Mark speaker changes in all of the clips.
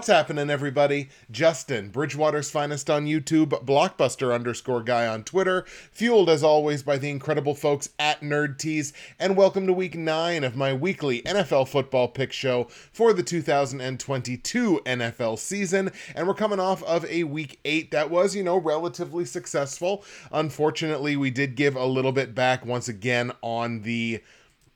Speaker 1: What's happening, everybody? Justin, Bridgewater's finest on YouTube, Blockbuster underscore guy on Twitter, fueled as always by the incredible folks at Nerd Tees, and welcome to week nine of my weekly NFL football pick show for the 2022 NFL season. And we're coming off of a week eight that was, you know, relatively successful. Unfortunately, we did give a little bit back once again on the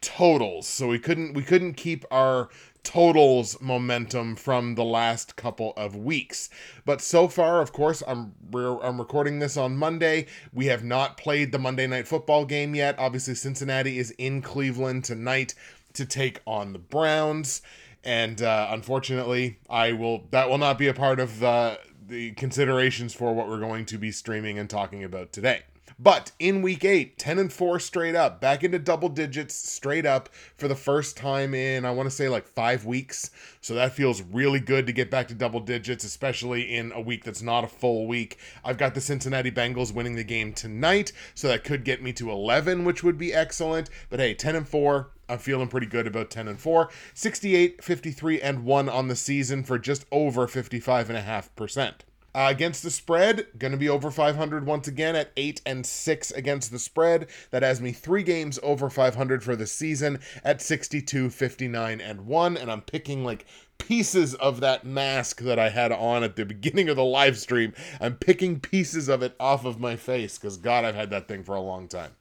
Speaker 1: totals so we couldn't we couldn't keep our totals momentum from the last couple of weeks. But so far, of course, I'm I'm recording this on Monday. We have not played the Monday night football game yet. Obviously, Cincinnati is in Cleveland tonight to take on the Browns, and uh, unfortunately, I will that will not be a part of the the considerations for what we're going to be streaming and talking about today. But in week eight, 10 and 4 straight up, back into double digits straight up for the first time in, I want to say, like five weeks. So that feels really good to get back to double digits, especially in a week that's not a full week. I've got the Cincinnati Bengals winning the game tonight, so that could get me to 11, which would be excellent. But hey, 10 and 4, I'm feeling pretty good about 10 and 4. 68, 53, and 1 on the season for just over 55.5%. Uh, against the spread, going to be over 500 once again at 8 and 6 against the spread. That has me three games over 500 for the season at 62, 59, and 1. And I'm picking like pieces of that mask that I had on at the beginning of the live stream. I'm picking pieces of it off of my face because, God, I've had that thing for a long time.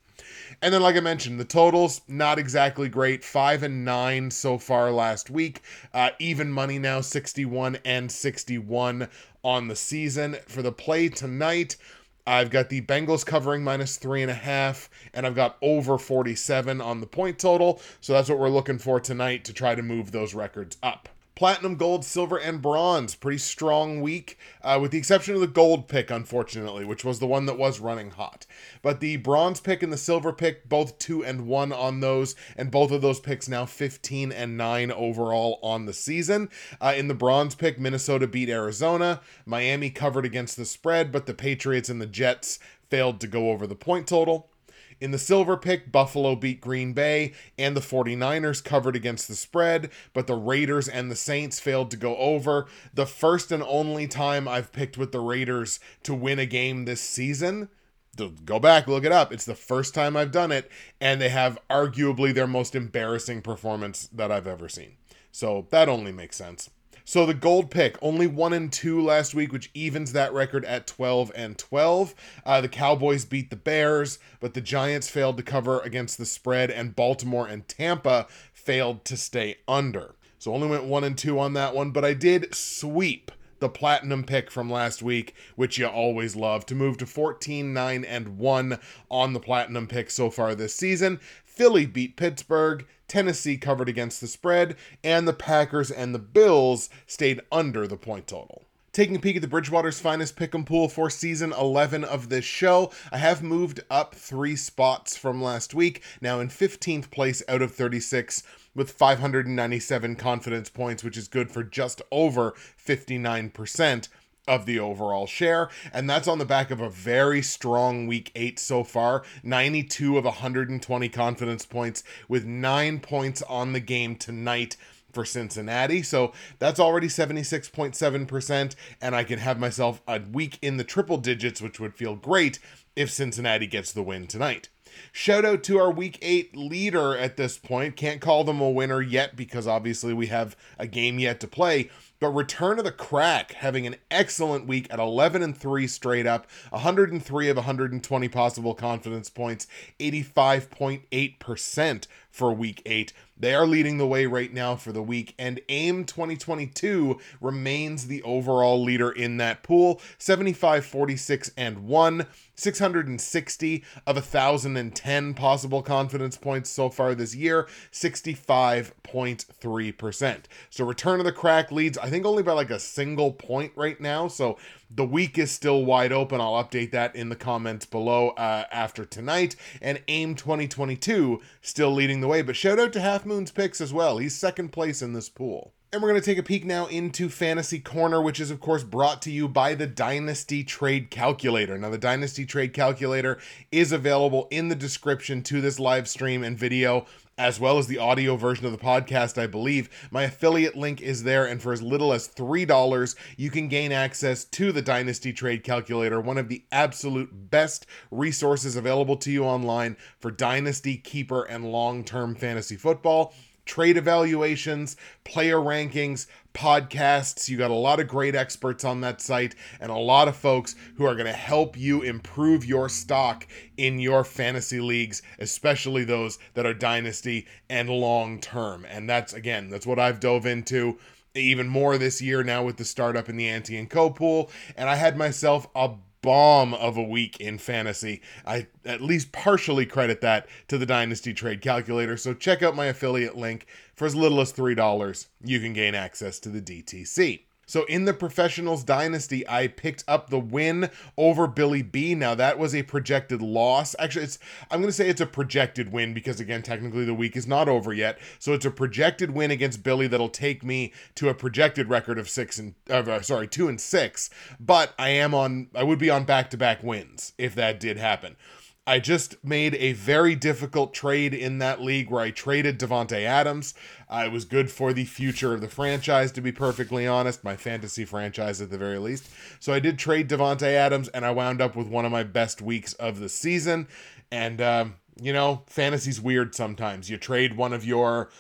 Speaker 1: And then, like I mentioned, the totals not exactly great. Five and nine so far last week. Uh, even money now, 61 and 61 on the season. For the play tonight, I've got the Bengals covering minus three and a half, and I've got over 47 on the point total. So that's what we're looking for tonight to try to move those records up platinum, gold, silver, and bronze. Pretty strong week, uh, with the exception of the gold pick, unfortunately, which was the one that was running hot. But the bronze pick and the silver pick, both two and one on those, and both of those picks now 15 and nine overall on the season. Uh, in the bronze pick, Minnesota beat Arizona. Miami covered against the spread, but the Patriots and the Jets failed to go over the point total. In the silver pick, Buffalo beat Green Bay, and the 49ers covered against the spread, but the Raiders and the Saints failed to go over. The first and only time I've picked with the Raiders to win a game this season. Go back, look it up. It's the first time I've done it, and they have arguably their most embarrassing performance that I've ever seen. So that only makes sense. So the gold pick, only one and two last week, which evens that record at 12 and 12. Uh, the Cowboys beat the Bears, but the Giants failed to cover against the spread, and Baltimore and Tampa failed to stay under. So only went one and two on that one, but I did sweep the platinum pick from last week, which you always love, to move to 14, 9, and 1 on the platinum pick so far this season. Philly beat Pittsburgh. Tennessee covered against the spread, and the Packers and the Bills stayed under the point total. Taking a peek at the Bridgewater's finest pick'em pool for season 11 of this show, I have moved up three spots from last week, now in 15th place out of 36 with 597 confidence points, which is good for just over 59% of the overall share. And that's on the back of a very strong week eight so far 92 of 120 confidence points, with nine points on the game tonight for Cincinnati. So that's already 76.7%. And I can have myself a week in the triple digits, which would feel great if Cincinnati gets the win tonight. Shout out to our week eight leader at this point. Can't call them a winner yet because obviously we have a game yet to play. But Return of the Crack having an excellent week at 11 and 3 straight up, 103 of 120 possible confidence points, 85.8% for week 8. They are leading the way right now for the week, and AIM 2022 remains the overall leader in that pool 75, 46, and 1. 660 of 1,010 possible confidence points so far this year, 65.3%. So Return of the Crack leads, I think, only by like a single point right now. So the week is still wide open. I'll update that in the comments below uh, after tonight. And AIM 2022 still leading the way. But shout out to Half Moon's picks as well. He's second place in this pool. And we're going to take a peek now into Fantasy Corner, which is, of course, brought to you by the Dynasty Trade Calculator. Now, the Dynasty Trade Calculator is available in the description to this live stream and video as well as the audio version of the podcast, I believe. My affiliate link is there, and for as little as $3, you can gain access to the Dynasty Trade Calculator, one of the absolute best resources available to you online for Dynasty, Keeper, and long term fantasy football trade evaluations, player rankings, podcasts. You got a lot of great experts on that site and a lot of folks who are going to help you improve your stock in your fantasy leagues, especially those that are dynasty and long term. And that's again, that's what I've dove into even more this year now with the startup in the Ante and Co pool. And I had myself a bomb of a week in fantasy. I at least partially credit that to the Dynasty Trade Calculator. So check out my affiliate link. For as little as $3, you can gain access to the DTC. So in the Professionals Dynasty, I picked up the win over Billy B. Now that was a projected loss. Actually, it's I'm going to say it's a projected win because again, technically the week is not over yet. So it's a projected win against Billy that'll take me to a projected record of six and uh, sorry two and six. But I am on I would be on back to back wins if that did happen. I just made a very difficult trade in that league where I traded Davante Adams. Uh, it was good for the future of the franchise, to be perfectly honest, my fantasy franchise at the very least. So I did trade Davante Adams, and I wound up with one of my best weeks of the season. And um, you know, fantasy's weird sometimes. You trade one of your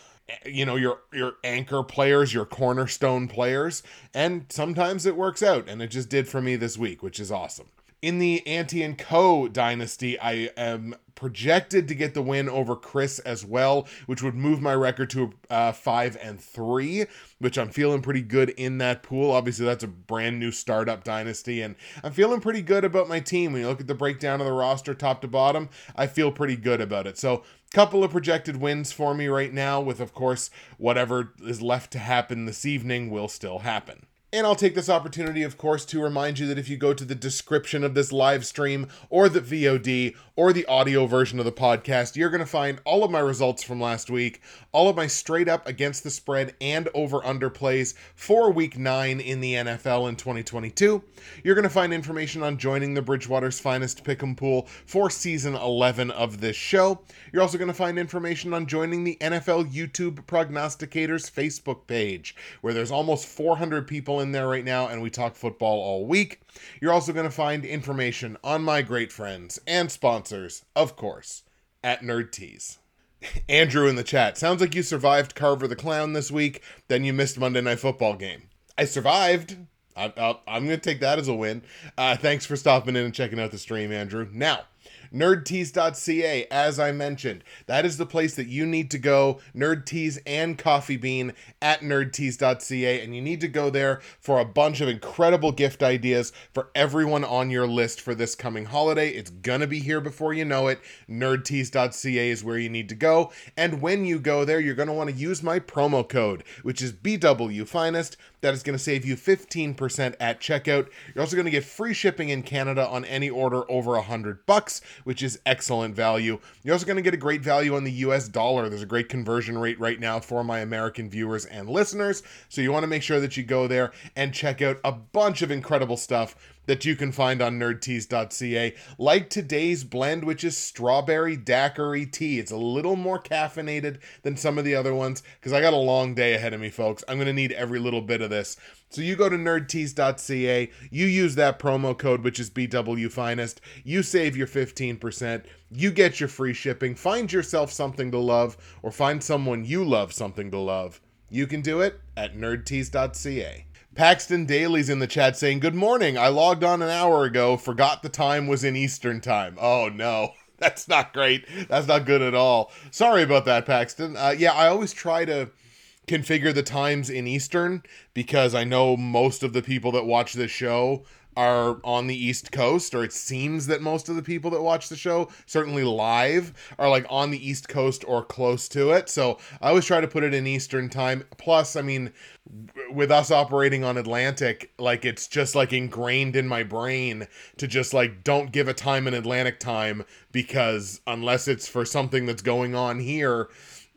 Speaker 1: you know your your anchor players your cornerstone players and sometimes it works out and it just did for me this week which is awesome in the Ante and Co dynasty, I am projected to get the win over Chris as well, which would move my record to uh, five and three, which I'm feeling pretty good in that pool. Obviously, that's a brand new startup dynasty, and I'm feeling pretty good about my team. When you look at the breakdown of the roster, top to bottom, I feel pretty good about it. So, couple of projected wins for me right now, with of course whatever is left to happen this evening will still happen. And I'll take this opportunity, of course, to remind you that if you go to the description of this live stream or the VOD or the audio version of the podcast, you're going to find all of my results from last week, all of my straight up against the spread and over under plays for week nine in the NFL in 2022. You're going to find information on joining the Bridgewater's Finest Pick'em Pool for season 11 of this show. You're also going to find information on joining the NFL YouTube Prognosticators Facebook page, where there's almost 400 people in there right now, and we talk football all week. You're also going to find information on my great friends and sponsors, of course, at Nerd Tees. Andrew in the chat. Sounds like you survived Carver the Clown this week, then you missed Monday Night Football game. I survived. I, am going to take that as a win. Uh, thanks for stopping in and checking out the stream, Andrew. Now, nerdtees.ca, as I mentioned. That is the place that you need to go. Nerdtees and Coffee Bean at nerdtees.ca. And you need to go there for a bunch of incredible gift ideas for everyone on your list for this coming holiday. It's going to be here before you know it. Nerdtees.ca is where you need to go. And when you go there, you're going to want to use my promo code, which is BW Finest. That is going to save you 15% at checkout. You're also going to get free shipping in Canada on any order over 100 bucks, which is excellent value. You're also going to get a great value on the US dollar. There's a great conversion rate right now for my American viewers and listeners. So you want to make sure that you go there and check out a bunch of incredible stuff that you can find on nerdtees.ca, like today's blend, which is strawberry daiquiri tea. It's a little more caffeinated than some of the other ones because I got a long day ahead of me, folks. I'm going to need every little bit of this. So you go to nerdtees.ca, you use that promo code, which is BW Finest, you save your 15%, you get your free shipping, find yourself something to love, or find someone you love something to love. You can do it at nerdtees.ca. Paxton Daly's in the chat saying, Good morning. I logged on an hour ago, forgot the time was in Eastern time. Oh no. That's not great. That's not good at all. Sorry about that, Paxton. Uh, yeah, I always try to configure the times in Eastern because I know most of the people that watch this show are on the East Coast, or it seems that most of the people that watch the show, certainly live, are like on the East Coast or close to it. So I always try to put it in Eastern time. Plus, I mean, with us operating on Atlantic, like it's just like ingrained in my brain to just like don't give a time in Atlantic time because unless it's for something that's going on here,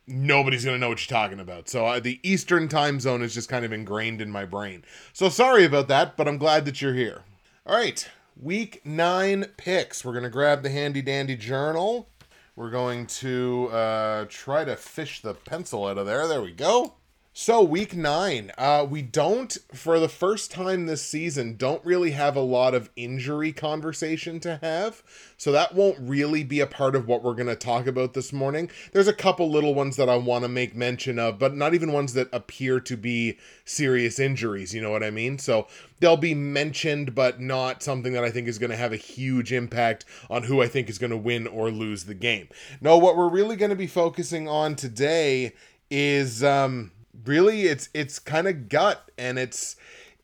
Speaker 1: nobody's going to know what you're talking about. So uh, the Eastern time zone is just kind of ingrained in my brain. So sorry about that, but I'm glad that you're here. All right, week nine picks. We're going to grab the handy dandy journal. We're going to uh, try to fish the pencil out of there. There we go. So week nine, uh, we don't for the first time this season don't really have a lot of injury conversation to have, so that won't really be a part of what we're going to talk about this morning. There's a couple little ones that I want to make mention of, but not even ones that appear to be serious injuries. You know what I mean? So they'll be mentioned, but not something that I think is going to have a huge impact on who I think is going to win or lose the game. No, what we're really going to be focusing on today is um really it's it's kind of gut and it's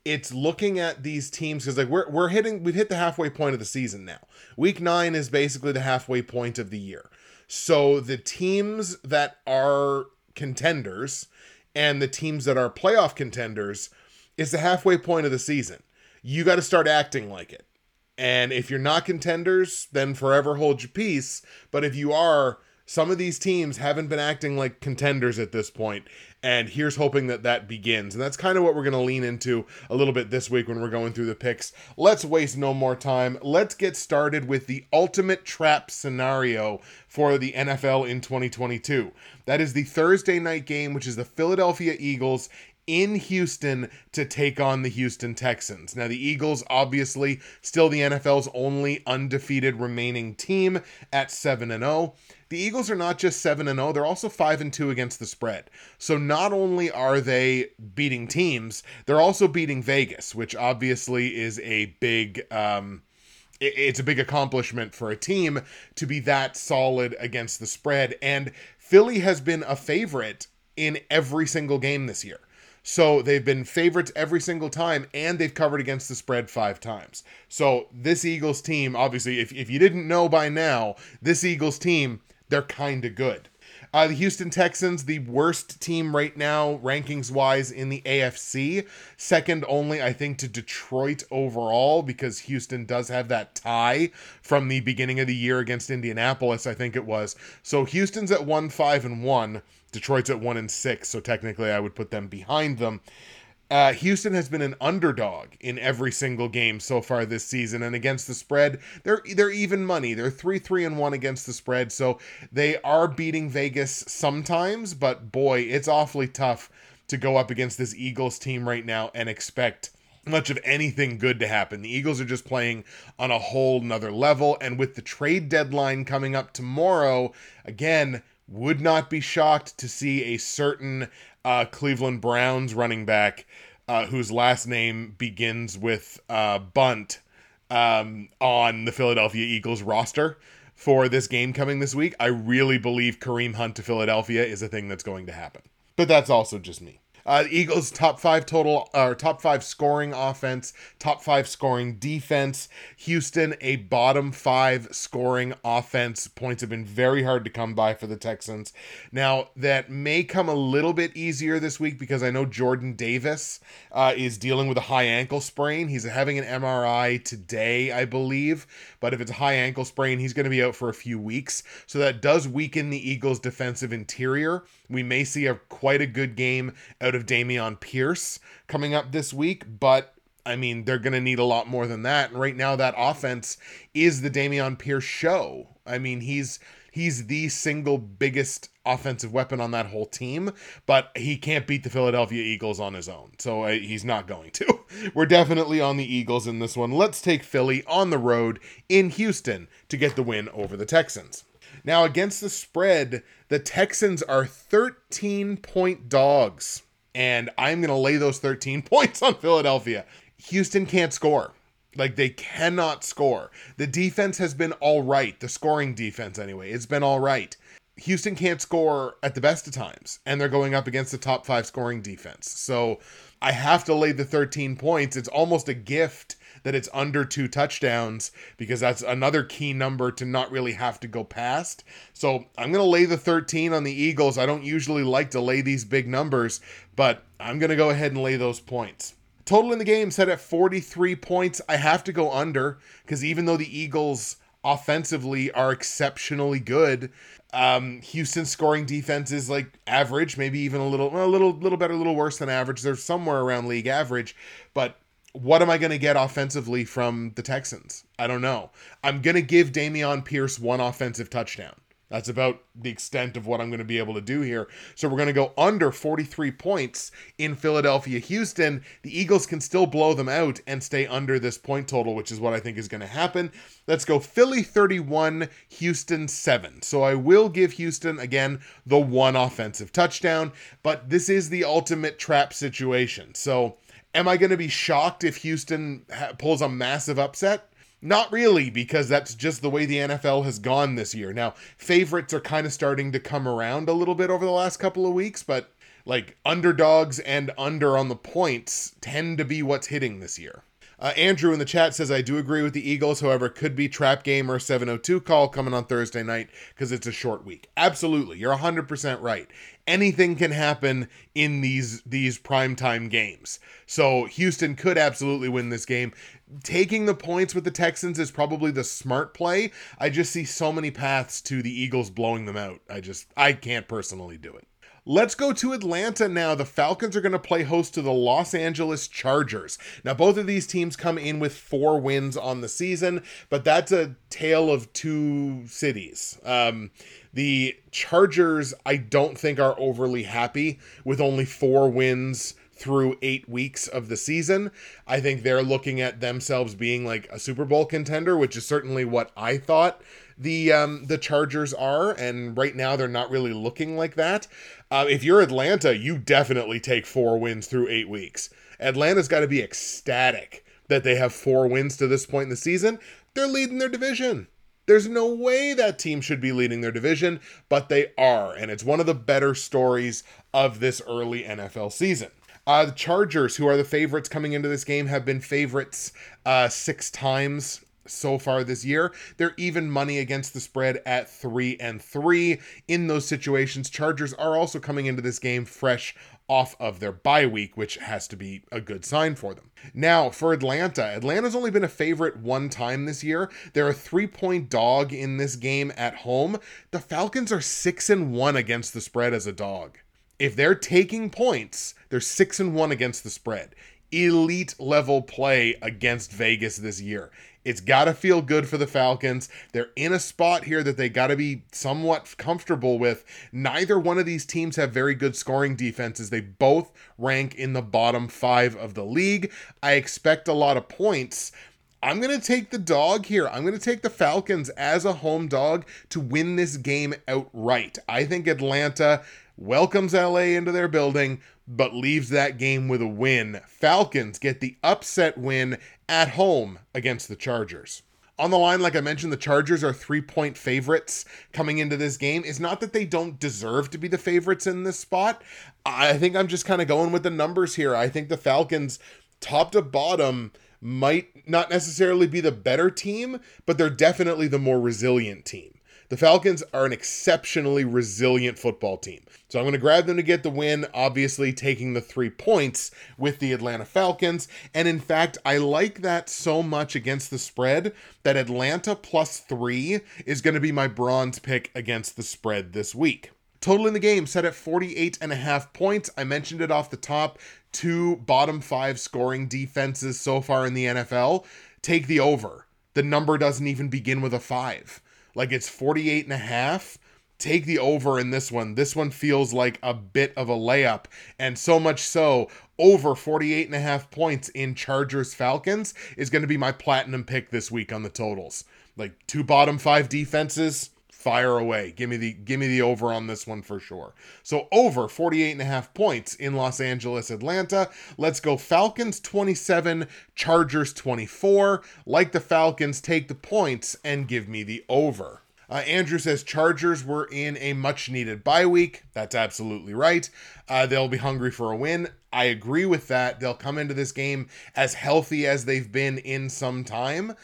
Speaker 1: it's looking at these teams because like we're we're hitting we've hit the halfway point of the season now. Week nine is basically the halfway point of the year. So the teams that are contenders and the teams that are playoff contenders is the halfway point of the season. You got to start acting like it. And if you're not contenders, then forever hold your peace. But if you are, some of these teams haven't been acting like contenders at this point and here's hoping that that begins. And that's kind of what we're going to lean into a little bit this week when we're going through the picks. Let's waste no more time. Let's get started with the ultimate trap scenario for the NFL in 2022 that is the Thursday night game which is the Philadelphia Eagles in Houston to take on the Houston Texans. Now, the Eagles, obviously, still the NFL's only undefeated remaining team at 7 and 0 the Eagles are not just 7 and 0, they're also 5 and 2 against the spread. So not only are they beating teams, they're also beating Vegas, which obviously is a big um it's a big accomplishment for a team to be that solid against the spread and Philly has been a favorite in every single game this year. So they've been favorites every single time, and they've covered against the spread five times. So this Eagles team, obviously, if, if you didn't know by now, this Eagles team they're kind of good. Uh, the Houston Texans, the worst team right now, rankings wise, in the AFC. Second only, I think, to Detroit overall, because Houston does have that tie from the beginning of the year against Indianapolis, I think it was. So Houston's at 1 5 and 1. Detroit's at 1 and 6. So technically, I would put them behind them. Uh, Houston has been an underdog in every single game so far this season, and against the spread, they're they're even money. They're three three and one against the spread, so they are beating Vegas sometimes. But boy, it's awfully tough to go up against this Eagles team right now and expect much of anything good to happen. The Eagles are just playing on a whole nother level, and with the trade deadline coming up tomorrow, again, would not be shocked to see a certain uh, Cleveland Browns running back uh, whose last name begins with uh, Bunt um, on the Philadelphia Eagles roster for this game coming this week. I really believe Kareem Hunt to Philadelphia is a thing that's going to happen. But that's also just me. Uh, Eagles top five total or top five scoring offense, top five scoring defense. Houston a bottom five scoring offense. Points have been very hard to come by for the Texans. Now that may come a little bit easier this week because I know Jordan Davis uh, is dealing with a high ankle sprain. He's having an MRI today, I believe. But if it's a high ankle sprain, he's going to be out for a few weeks. So that does weaken the Eagles' defensive interior. We may see a quite a good game out of Dameon Pierce coming up this week, but I mean, they're going to need a lot more than that. And right now, that offense is the Dameon Pierce show. I mean, he's he's the single biggest offensive weapon on that whole team, but he can't beat the Philadelphia Eagles on his own. So uh, he's not going to. We're definitely on the Eagles in this one. Let's take Philly on the road in Houston to get the win over the Texans. Now, against the spread, the Texans are 13 point dogs, and I'm going to lay those 13 points on Philadelphia. Houston can't score. Like they cannot score. The defense has been all right. The scoring defense, anyway, it's been all right. Houston can't score at the best of times, and they're going up against the top five scoring defense. So I have to lay the 13 points. It's almost a gift that it's under two touchdowns because that's another key number to not really have to go past. So I'm going to lay the 13 on the Eagles. I don't usually like to lay these big numbers, but I'm going to go ahead and lay those points. Total in the game set at 43 points. I have to go under because even though the Eagles offensively are exceptionally good. Um, Houston's scoring defense is like average, maybe even a little, a little, little better, a little worse than average. They're somewhere around league average, but what am I going to get offensively from the Texans? I don't know. I'm going to give Dameon Pierce one offensive touchdown. That's about the extent of what I'm going to be able to do here. So we're going to go under 43 points in Philadelphia, Houston. The Eagles can still blow them out and stay under this point total, which is what I think is going to happen. Let's go Philly 31, Houston 7. So I will give Houston, again, the one offensive touchdown, but this is the ultimate trap situation. So am I going to be shocked if Houston ha- pulls a massive upset? Not really, because that's just the way the NFL has gone this year. Now, favorites are kind of starting to come around a little bit over the last couple of weeks, but like underdogs and under on the points tend to be what's hitting this year. Uh, Andrew in the chat says, I do agree with the Eagles. However, could be trap game or 702 call coming on Thursday night because it's a short week. Absolutely. You're 100% right. Anything can happen in these these primetime games. So Houston could absolutely win this game taking the points with the Texans is probably the smart play. I just see so many paths to the Eagles blowing them out. I just I can't personally do it. Let's go to Atlanta now. The Falcons are going to play host to the Los Angeles Chargers. Now, both of these teams come in with four wins on the season, but that's a tale of two cities. Um, the Chargers, I don't think, are overly happy with only four wins through eight weeks of the season. I think they're looking at themselves being like a Super Bowl contender, which is certainly what I thought the um, the Chargers are, and right now they're not really looking like that. Uh, if you're Atlanta, you definitely take four wins through eight weeks. Atlanta's got to be ecstatic that they have four wins to this point in the season. They're leading their division. There's no way that team should be leading their division, but they are, and it's one of the better stories of this early NFL season. Uh, the Chargers, who are the favorites coming into this game, have been favorites uh, six times so far this year. They're even money against the spread at three and three. In those situations, Chargers are also coming into this game fresh off of their bye week, which has to be a good sign for them. Now, for Atlanta, Atlanta's only been a favorite one time this year. They're a three point dog in this game at home. The Falcons are six and one against the spread as a dog if they're taking points, they're six and one against the spread. Elite level play against Vegas this year. It's got to feel good for the Falcons. They're in a spot here that they got to be somewhat comfortable with. Neither one of these teams have very good scoring defenses. They both rank in the bottom five of the league. I expect a lot of points. I'm going to take the dog here. I'm going to take the Falcons as a home dog to win this game outright. I think Atlanta welcomes LA into their building, but leaves that game with a win. Falcons get the upset win at home against the Chargers. On the line, like I mentioned, the Chargers are three point favorites coming into this game. It's not that they don't deserve to be the favorites in this spot. I think I'm just kind of going with the numbers here. I think the Falcons, top to bottom, might not necessarily be the better team, but they're definitely the more resilient team. The Falcons are an exceptionally resilient football team. So I'm going to grab them to get the win, obviously taking the three points with the Atlanta Falcons. And in fact, I like that so much against the spread that Atlanta plus three is going to be my bronze pick against the spread this week. Total in the game set at 48 and a half points. I mentioned it off the top. Two bottom five scoring defenses so far in the NFL. Take the over. The number doesn't even begin with a five. Like it's 48 and a half. Take the over in this one. This one feels like a bit of a layup. And so much so, over 48 and a half points in Chargers Falcons is going to be my platinum pick this week on the totals. Like two bottom five defenses, fire away. Give me the give me the over on this one for sure. So over 48 and a half points in Los Angeles, Atlanta. Let's go Falcons 27, Chargers 24. Like the Falcons, take the points and give me the over. Uh, Andrew says Chargers were in a much needed bye week. That's absolutely right. Uh, they'll be hungry for a win. I agree with that. They'll come into this game as healthy as they've been in some time.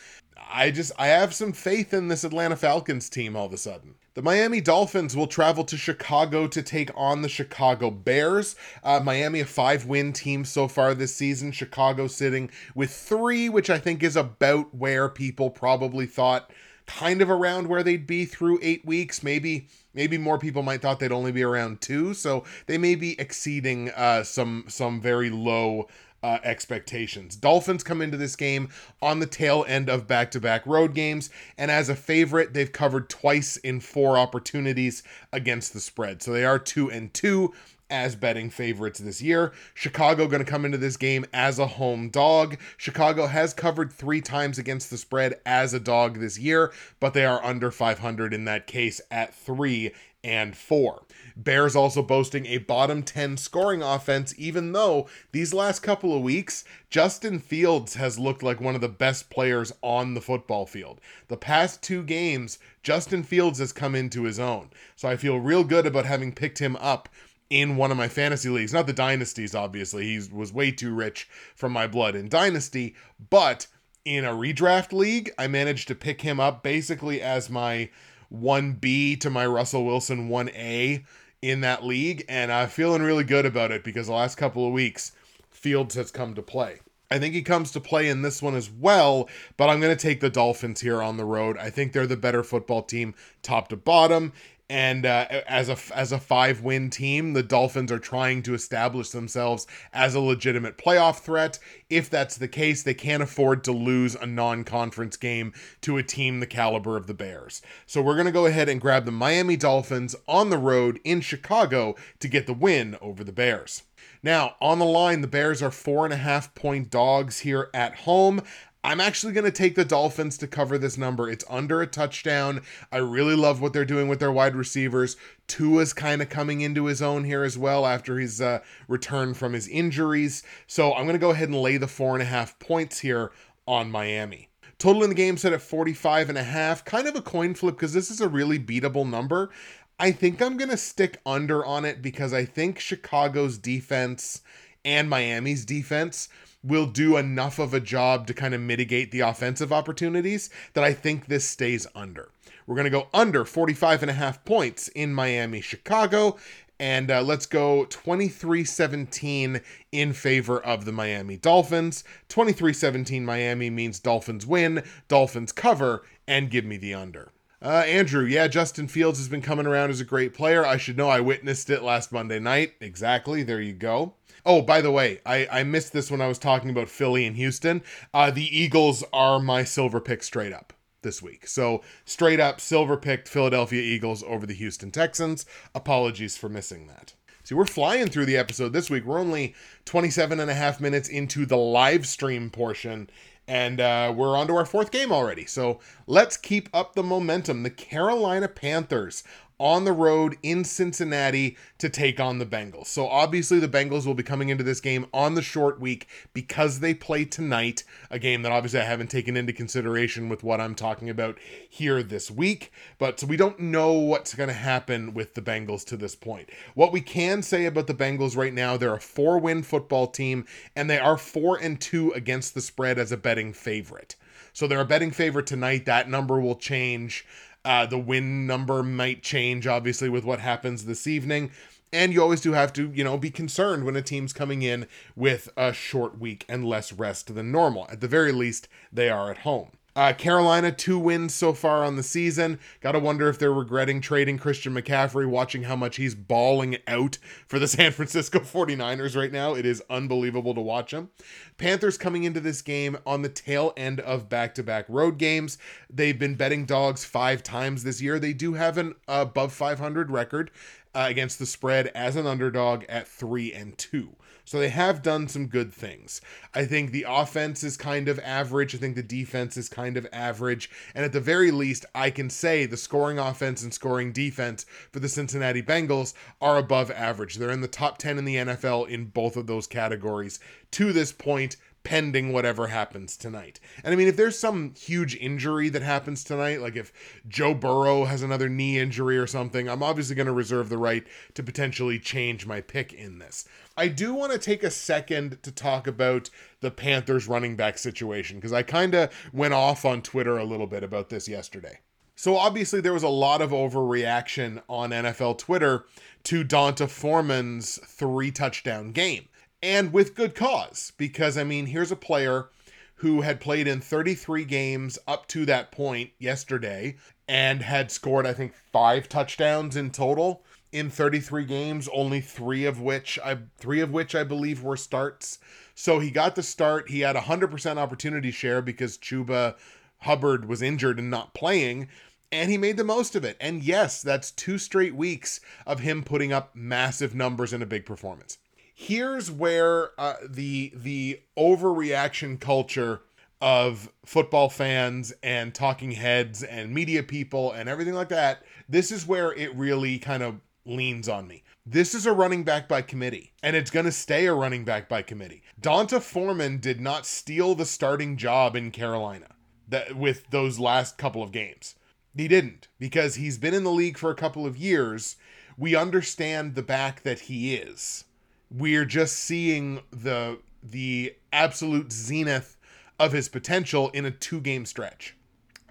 Speaker 1: I just I have some faith in this Atlanta Falcons team all of a sudden. The Miami Dolphins will travel to Chicago to take on the Chicago Bears. Uh, Miami, a five win team so far this season. Chicago sitting with three, which I think is about where people probably thought kind of around where they'd be through eight weeks. Maybe maybe more people might thought they'd only be around two, so they may be exceeding uh, some some very low uh, expectations. Dolphins come into this game on the tail end of back to back road games, and as a favorite, they've covered twice in four opportunities against the spread. So they are two and two as betting favorites this year. Chicago going to come into this game as a home dog. Chicago has covered three times against the spread as a dog this year, but they are under 500 in that case at three and four. Bears also boasting a bottom 10 scoring offense, even though these last couple of weeks, Justin Fields has looked like one of the best players on the football field. The past two games, Justin Fields has come into his own. So I feel real good about having picked him up in one of my fantasy leagues. Not the dynasties, obviously. He was way too rich from my blood in dynasty, but in a redraft league, I managed to pick him up basically as my 1B to my Russell Wilson 1A in that league, and I'm feeling really good about it because the last couple of weeks, Fields has come to play. I think he comes to play in this one as well, but I'm going to take the Dolphins here on the road. I think they're the better football team, top to bottom. And uh, as a as a five win team, the Dolphins are trying to establish themselves as a legitimate playoff threat. If that's the case, they can't afford to lose a non conference game to a team the caliber of the Bears. So we're gonna go ahead and grab the Miami Dolphins on the road in Chicago to get the win over the Bears. Now, on the line, the Bears are four and a half point dogs here at home. I'm actually going to take the Dolphins to cover this number. It's under a touchdown. I really love what they're doing with their wide receivers. Tua's kind of coming into his own here as well after his uh, return from his injuries. So I'm going to go ahead and lay the four and a half points here on Miami. Total in the game set at 45 and a half. Kind of a coin flip because this is a really beatable number. I think I'm going to stick under on it because I think Chicago's defense and Miami's defense will do enough of a job to kind of mitigate the offensive opportunities that I think this stays under. We're going to go under 45 and a half points in Miami, Chicago. And uh, let's go 23 17 in favor of the Miami Dolphins. 23 17 Miami means Dolphins win, Dolphins cover, and give me the under. Uh, Andrew, yeah, Justin Fields has been coming around as a great player. I should know I witnessed it last Monday night. Exactly. There you go. Oh, by the way, I, I missed this when I was talking about Philly and Houston. Uh, the Eagles are my silver pick straight up this week. So, straight up, silver picked Philadelphia Eagles over the Houston Texans. Apologies for missing that. See, we're flying through the episode this week. We're only 27 and a half minutes into the live stream portion, and uh, we're on to our fourth game already. So let's keep up the momentum. The Carolina Panthers on the road in Cincinnati to take on the Bengals. So obviously the Bengals will be coming into this game on the short week because they play tonight, a game that obviously I haven't taken into consideration with what I'm talking about here this week, but so we don't know what's going to happen with the Bengals to this point. What we can say about the Bengals right now, they're a 4-win football team and they are 4 and 2 against the spread as a betting favorite. So they're a betting favorite tonight. That number will change uh, the win number might change, obviously, with what happens this evening. And you always do have to, you know, be concerned when a team's coming in with a short week and less rest than normal. At the very least, they are at home. Uh, Carolina, two wins so far on the season. Got to wonder if they're regretting trading Christian McCaffrey, watching how much he's balling out for the San Francisco 49ers right now. It is unbelievable to watch him. Panthers coming into this game on the tail end of back to back road games. They've been betting dogs five times this year. They do have an above 500 record uh, against the spread as an underdog at three and two. So they have done some good things. I think the offense is kind of average. I think the defense is kind of average. And at the very least, I can say the scoring offense and scoring defense for the Cincinnati Bengals are above average. They're in the top 10 in the NFL in both of those categories to this point pending whatever happens tonight. And I mean, if there's some huge injury that happens tonight, like if Joe Burrow has another knee injury or something, I'm obviously going to reserve the right to potentially change my pick in this. I do want to take a second to talk about the Panthers running back situation because I kind of went off on Twitter a little bit about this yesterday. So obviously there was a lot of overreaction on NFL Twitter to D'Onta Foreman's three touchdown game and with good cause because I mean, here's a player who had played in 33 games up to that point yesterday and had scored, I think, five touchdowns in total in 33 games, only three of which I three of which I believe were starts. So he got the start. He had a 100% opportunity share because Chuba Hubbard was injured and not playing, and he made the most of it. And yes, that's two straight weeks of him putting up massive numbers in a big performance. Here's where uh, the the overreaction culture of football fans and talking heads and media people and everything like that. This is where it really kind of leans on me. This is a running back by committee, and it's going to stay a running back by committee. D'Onta Foreman did not steal the starting job in Carolina that with those last couple of games. He didn't because he's been in the league for a couple of years. We understand the back that he is. We're just seeing the the absolute zenith of his potential in a two-game stretch.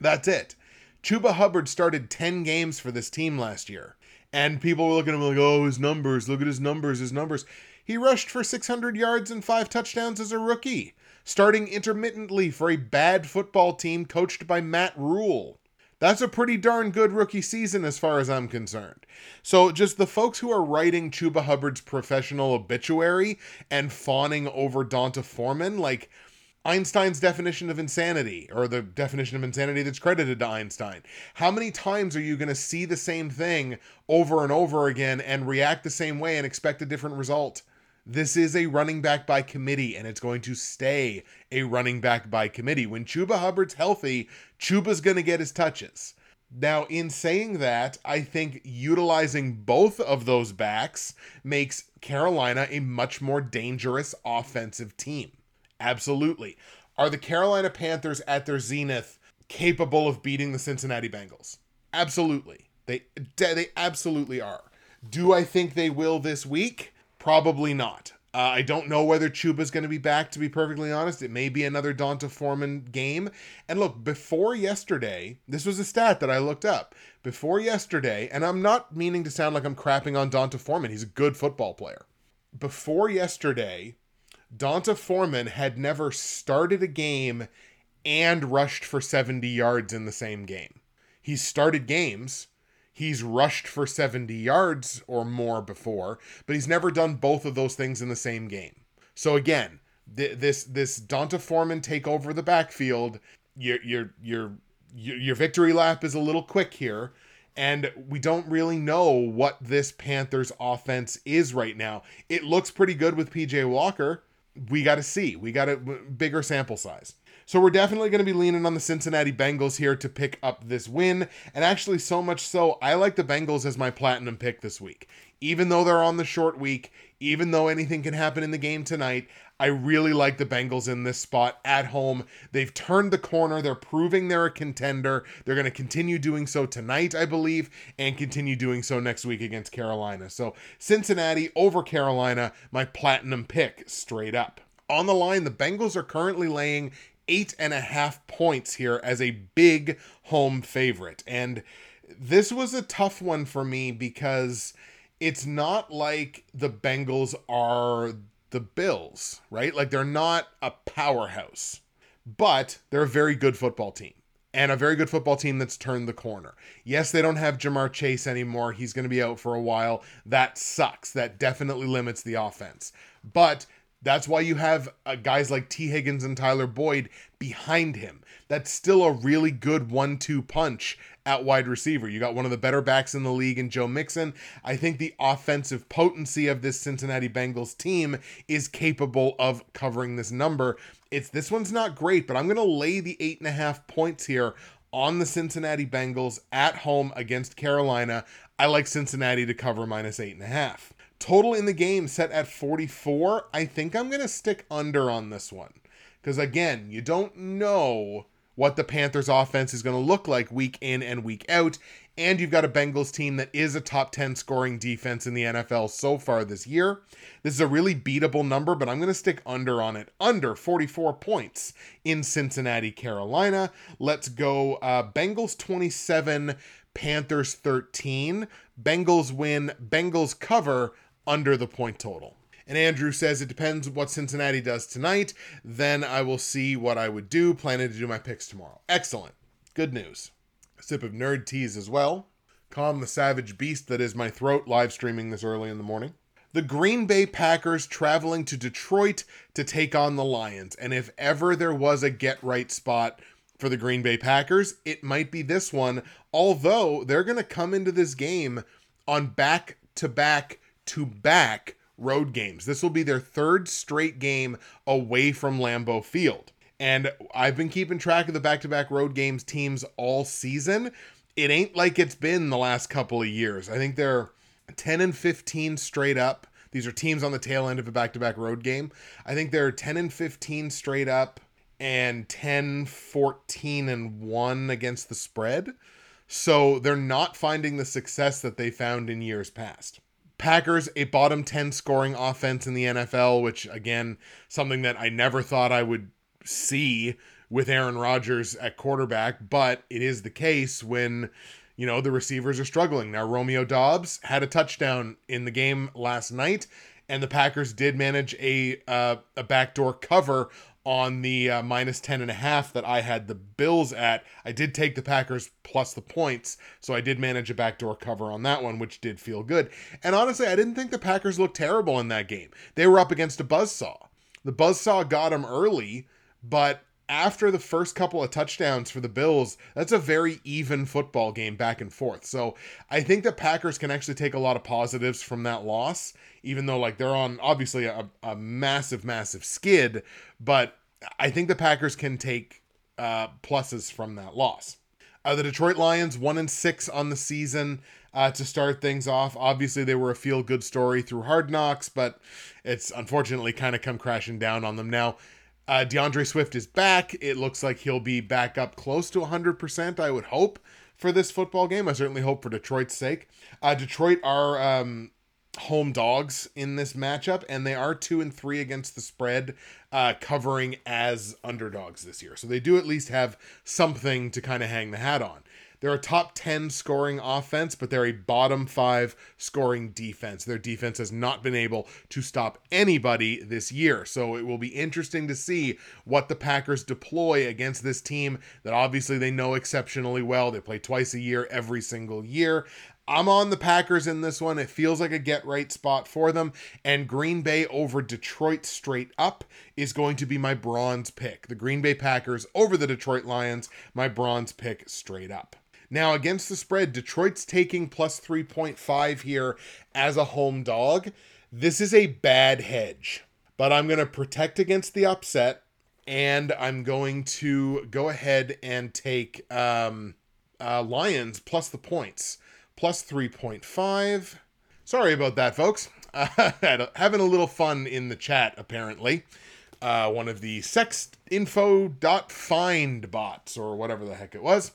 Speaker 1: That's it. Chuba Hubbard started 10 games for this team last year. And people were looking at him like, oh, his numbers, look at his numbers, his numbers. He rushed for 600 yards and five touchdowns as a rookie, starting intermittently for a bad football team coached by Matt Rhule. That's a pretty darn good rookie season as far as I'm concerned. So, just the folks who are writing Chuba Hubbard's professional obituary and fawning over D'Onta Foreman, like, Einstein's definition of insanity, or the definition of insanity that's credited to Einstein. How many times are you going to see the same thing over and over again and react the same way and expect a different result? This is a running back by committee, and it's going to stay a running back by committee. When Chuba Hubbard's healthy, Chuba's going to get his touches. Now, in saying that, I think utilizing both of those backs makes Carolina a much more dangerous offensive team. Absolutely. Are the Carolina Panthers at their zenith capable of beating the Cincinnati Bengals? Absolutely. They they absolutely are. Do I think they will this week? Probably not. Uh, I don't know whether Chuba's going to be back, to be perfectly honest. It may be another D'Onta Foreman game. And look, before yesterday, this was a stat that I looked up. Before yesterday, and I'm not meaning to sound like I'm crapping on D'Onta Foreman, he's a good football player. Before yesterday, D'Onta Foreman had never started a game and rushed for 70 yards in the same game. He's started games, he's rushed for 70 yards or more before, but he's never done both of those things in the same game. So again, th- this this D'Onta Foreman take over the backfield. Your your your your victory lap is a little quick here and we don't really know what this Panthers offense is right now. It looks pretty good with PJ Walker we got to see. We got a bigger sample size. So we're definitely going to be leaning on the Cincinnati Bengals here to pick up this win. And actually, so much so, I like the Bengals as my platinum pick this week. Even though they're on the short week, even though anything can happen in the game tonight, I really like the Bengals in this spot at home. They've turned the corner. They're proving they're a contender. They're going to continue doing so tonight, I believe, and continue doing so next week against Carolina. So Cincinnati over Carolina, my platinum pick straight up. On the line, the Bengals are currently laying eight and a half points here as a big home favorite. And this was a tough one for me because it's not like the Bengals are the Bills, right? Like they're not a powerhouse, but they're a very good football team and a very good football team that's turned the corner. Yes, they don't have Ja'Marr Chase anymore. He's going to be out for a while. That sucks. That definitely limits the offense. But that's why you have uh, guys like Tee Higgins and Tyler Boyd behind him. That's still a really good one two punch at wide receiver. You got one of the better backs in the league in Joe Mixon. I think the offensive potency of this Cincinnati Bengals team is capable of covering this number. It's this one's not great, but I'm going to lay the eight and a half points here on the Cincinnati Bengals at home against Carolina. I like Cincinnati to cover minus eight and a half. Total in the game set at 44. I think I'm going to stick under on this one. Because again, you don't know what the Panthers offense is going to look like week in and week out. And you've got a Bengals team that is a top 10 scoring defense in the NFL so far this year. This is a really beatable number, but I'm going to stick under on it. Under 44 points in Cincinnati, Carolina. Let's go uh, Bengals 27, Panthers 13. Bengals win, Bengals cover under the point total. And Andrew says it depends what Cincinnati does tonight. Then I will see what I would do. Planning to do my picks tomorrow. Excellent. Good news. A sip of nerd teas as well. Calm the savage beast that is my throat live streaming this early in the morning. The Green Bay Packers traveling to Detroit to take on the Lions. And if ever there was a get right spot for the Green Bay Packers, it might be this one, although they're going to come into this game on back to back to back road games. This will be their third straight game away from Lambeau Field. And I've been keeping track of the back to back road games teams all season. It ain't like it's been the last couple of years. I think they're 10 and 15 straight up. These are teams on the tail end of a back to back road game. I think they're 10 and 15 straight up and 10, 14, and 1 against the spread. So they're not finding the success that they found in years past. Packers, a bottom 10 scoring offense in the NFL, which, again, something that I never thought I would see with Aaron Rodgers at quarterback, but it is the case when, you know, the receivers are struggling. Now, Romeo Doubs had a touchdown in the game last night, and the Packers did manage a uh, a backdoor cover on the uh, minus 10 and a half that I had the Bills at. I did take the Packers plus the points, so I did manage a backdoor cover on that one, which did feel good. And honestly, I didn't think the Packers looked terrible in that game. They were up against a buzzsaw. The buzzsaw got them early, but after the first couple of touchdowns for the Bills, that's a very even football game back and forth. So I think the Packers can actually take a lot of positives from that loss, even though like they're on obviously a, a massive, massive skid, but I think the Packers can take uh, pluses from that loss. Uh, the Detroit Lions one and six on the season uh, to start things off. Obviously, they were a feel good story through Hard Knocks, but it's unfortunately kind of come crashing down on them now. Uh, D'Andre Swift is back. It looks like he'll be back up close to 100%, I would hope, for this football game. I certainly hope for Detroit's sake. Uh, Detroit are um, home dogs in this matchup, and they are two and three against the spread, uh, covering as underdogs this year. So they do at least have something to kind of hang the hat on. They're a top 10 scoring offense, but they're a bottom five scoring defense. Their defense has not been able to stop anybody this year. So it will be interesting to see what the Packers deploy against this team that obviously they know exceptionally well. They play twice a year, every single year. I'm on the Packers in this one. It feels like a get right spot for them. And Green Bay over Detroit straight up is going to be my bronze pick. The Green Bay Packers over the Detroit Lions, my bronze pick straight up. Now, against the spread, Detroit's taking plus 3.5 here as a home dog. This is a bad hedge, but I'm going to protect against the upset and I'm going to go ahead and take um, uh, Lions plus the points plus 3.5. Sorry about that, folks. Uh, having a little fun in the chat, apparently. Uh, one of the sextinfo.find bots, or whatever the heck it was.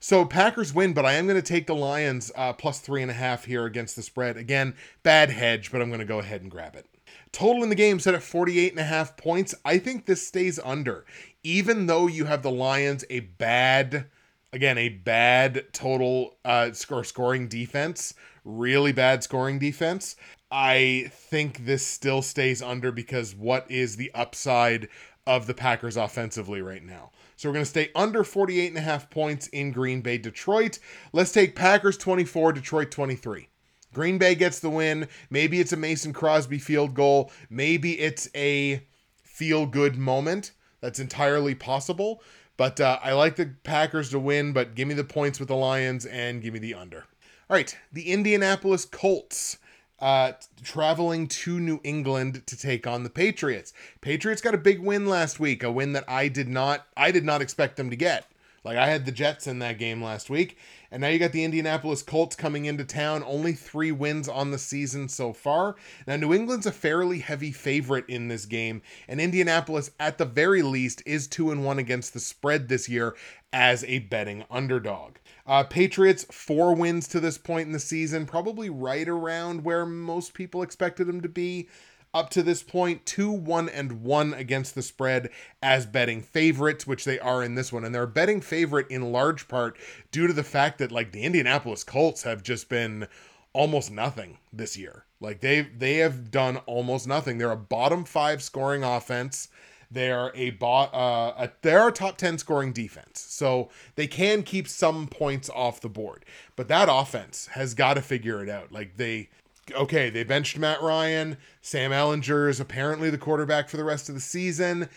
Speaker 1: So Packers win, but I am going to take the Lions uh, plus three and a half here against the spread. Again, bad hedge, but I'm going to go ahead and grab it. Total in the game set at 48 and a half points. I think this stays under. Even though you have the Lions a bad again a bad total uh score scoring defense really bad scoring defense. I think this still stays under because what is the upside of the packers offensively right now? So we're going to stay under 48 and a half points in green bay detroit. Let's take packers 24 detroit 23 green bay gets the win. Maybe it's a mason crosby field goal. Maybe it's a feel good moment. That's entirely possible but uh, I like the Packers to win, but give me the points with the Lions and give me the under. All right, the Indianapolis Colts uh, traveling to New England to take on the Patriots. Patriots got a big win last week, a win that I did not I did not expect them to get. Like I had the Jets in that game last week, and now you got the Indianapolis Colts coming into town. Only three wins on the season so far. Now, New England's a fairly heavy favorite in this game, and Indianapolis, at the very least, is 2 and 1 against the spread this year as a betting underdog. Uh, Patriots, four wins to this point in the season, probably right around where most people expected them to be up to this point, two, one, and one against the spread as betting favorites, which they are in this one. And they're a betting favorite in large part due to the fact that, like, the Indianapolis Colts have just been almost nothing this year. Like they they have done almost nothing. They're a bottom five scoring offense. They're a bot. Uh, a, they're a top ten scoring defense, so they can keep some points off the board. But that offense has got to figure it out. Like they, okay, they benched Matt Ryan. Sam Ehlinger is apparently the quarterback for the rest of the season.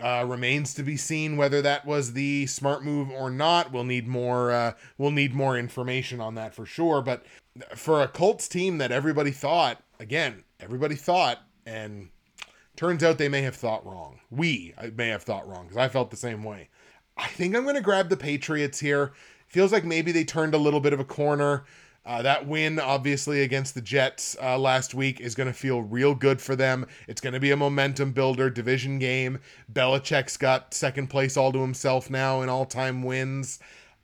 Speaker 1: Uh, remains to be seen whether that was the smart move or not. We'll need more. Uh, we'll need more information on that for sure. But for a Colts team that everybody thought, again, everybody thought, and turns out they may have thought wrong. We may have thought wrong because I felt the same way. I think I'm going to grab the Patriots here. Feels like maybe they turned a little bit of a corner. Uh, that win, obviously, against the Jets uh, last week is going to feel real good for them. It's going to be a momentum builder, division game. Belichick's got second place all to himself now in all time wins.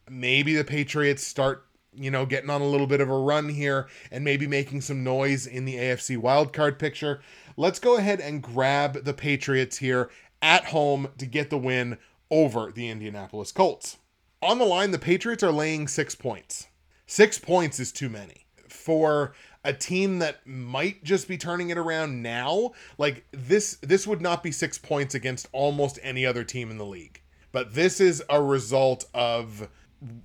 Speaker 1: Maybe the Patriots start, you know, getting on a little bit of a run here and maybe making some noise in the AFC wildcard picture. Let's go ahead and grab the Patriots here at home to get the win over the Indianapolis Colts. On the line, the Patriots are laying six points. Six points is too many for a team that might just be turning it around now. Like this, this would not be six points against almost any other team in the league. But this is a result of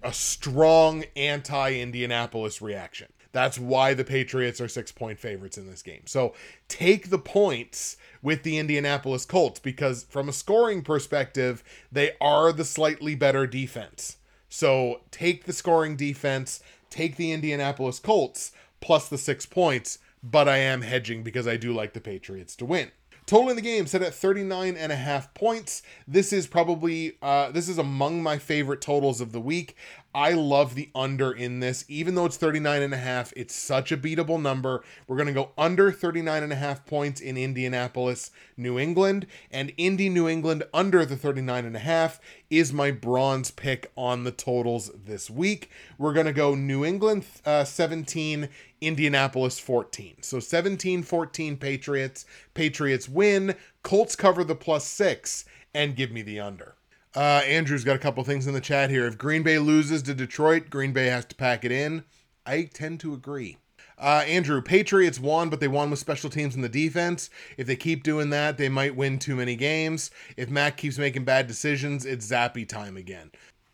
Speaker 1: a strong anti-Indianapolis reaction. That's why the Patriots are six point favorites in this game. So take the points with the Indianapolis Colts because, from a scoring perspective, they are the slightly better defense. So take the scoring defense, take the Indianapolis Colts plus the six points, but I am hedging because I do like the Patriots to win. Total in the game set at 39 and a half points. This is probably uh, this is among my favorite totals of the week. I love the under in this. Even though it's 39 and a half, it's such a beatable number. We're going to go under 39 and a half points in Indianapolis, New England, and Indy New England under the 39 and a half is my bronze pick on the totals this week. We're going to go New England uh, 17, Indianapolis 14. So 17-14 Patriots. Patriots win, Colts cover the plus 6 and give me the under. Uh, Andrew's got a couple things in the chat here. If Green Bay loses to Detroit, Green Bay has to pack it in. I tend to agree. Uh, Andrew, Patriots won, but they won with special teams in the defense. If they keep doing that, they might win too many games. If Mac keeps making bad decisions, it's Zappe time again.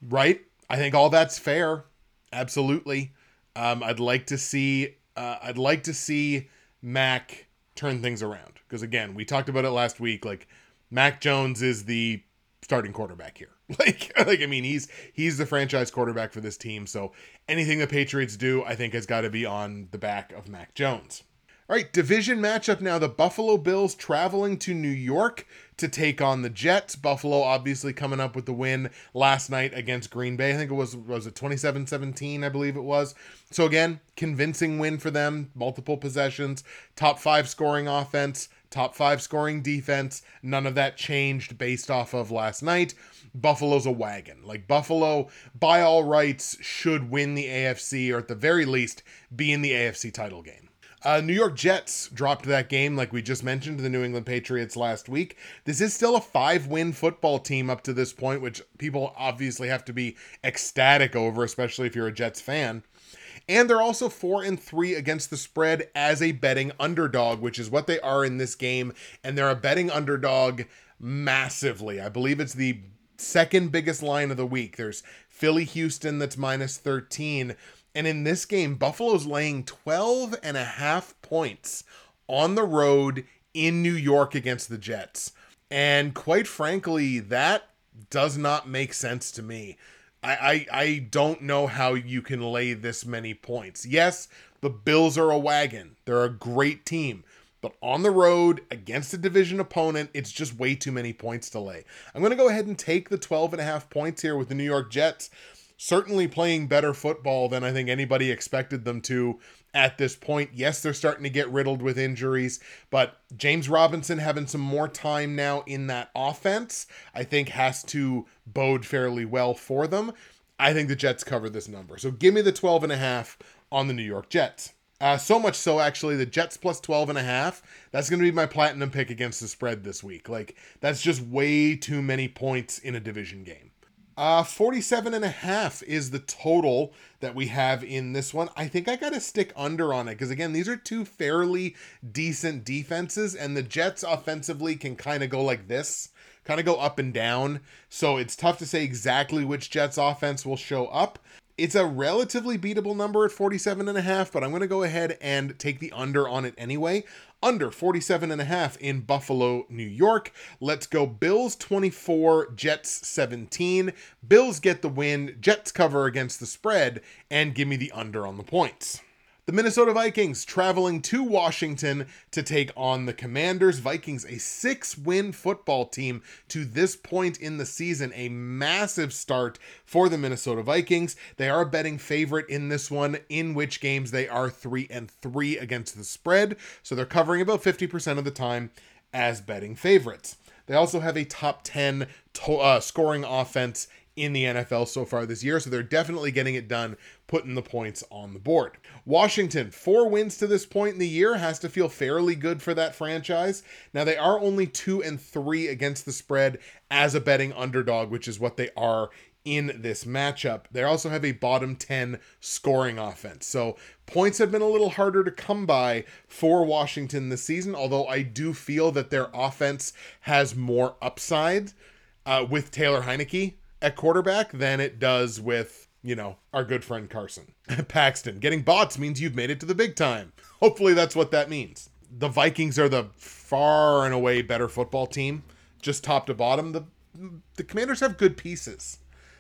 Speaker 1: Right? I think all that's fair. Absolutely. Um, I'd like to see. Uh, I'd like to see Mac turn things around because again, we talked about it last week. Like Mac Jones is the starting quarterback here. Like, like I mean, he's he's the franchise quarterback for this team. So anything the Patriots do, I think, has got to be on the back of Mac Jones. All right, division matchup now. The Buffalo Bills traveling to New York to take on the Jets. Buffalo obviously coming up with the win last night against Green Bay. I think it was was it 27-17, I believe it was. So again, convincing win for them, multiple possessions, top 5 scoring offense, top 5 scoring defense. None of that changed based off of last night. Buffalo's a wagon. Like Buffalo by all rights should win the AFC or at the very least be in the AFC title game. Uh, New York Jets dropped that game, like we just mentioned, to the New England Patriots last week. This is still a five win football team up to this point, which people obviously have to be ecstatic over, especially if you're a Jets fan. And they're also four and three against the spread as a betting underdog, which is what they are in this game. And they're a betting underdog massively. I believe it's the second biggest line of the week. There's Philly Houston that's minus 13. And in this game, Buffalo's laying 12 and a half points on the road in New York against the Jets. And quite frankly, that does not make sense to me. I, I, I don't know how you can lay this many points. Yes, the Bills are a wagon. They're a great team. But on the road against a division opponent, it's just way too many points to lay. I'm going to go ahead and take the 12 and a half points here with the New York Jets certainly playing better football than I think anybody expected them to at this point. Yes, they're starting to get riddled with injuries, but James Robinson having some more time now in that offense, I think has to bode fairly well for them. I think the Jets cover this number. So give me the 12 and a half on the New York Jets. Uh, so much so, actually, the Jets plus 12 and a half. That's going to be my platinum pick against the spread this week. Like, that's just way too many points in a division game. Uh, 47 and a half is the total that we have in this one. I think I got to stick under on it because, again, these are two fairly decent defenses, and the Jets offensively can kind of go like this, kind of go up and down. So it's tough to say exactly which Jets offense will show up. It's a relatively beatable number at 47 and a half, but I'm going to go ahead and take the under on it anyway under 47 and a half in Buffalo, New York. Let's go Bills 24, Jets 17. Bills get the win, Jets cover against the spread, and give me the under on the points. The Minnesota Vikings traveling to Washington to take on the Commanders. Vikings, a six win football team to this point in the season, a massive start for the Minnesota Vikings. They are a betting favorite in this one, in which games they are three and three against the spread. So they're covering about 50% of the time as betting favorites. They also have a top 10 to- uh, scoring offense in the NFL so far this year. So they're definitely getting it done, putting the points on the board. Washington, four wins to this point in the year, has to feel fairly good for that franchise. Now they are only two and three against the spread as a betting underdog, which is what they are in this matchup. They also have a bottom 10 scoring offense. So points have been a little harder to come by for Washington this season, although I do feel that their offense has more upside uh, with Taylor Heinicke at quarterback than it does with, you know, our good friend Carson. Paxton. Getting bots means you've made it to the big time. Hopefully that's what that means. The Vikings are the far and away better football team, just top to bottom. The the Commanders have good pieces.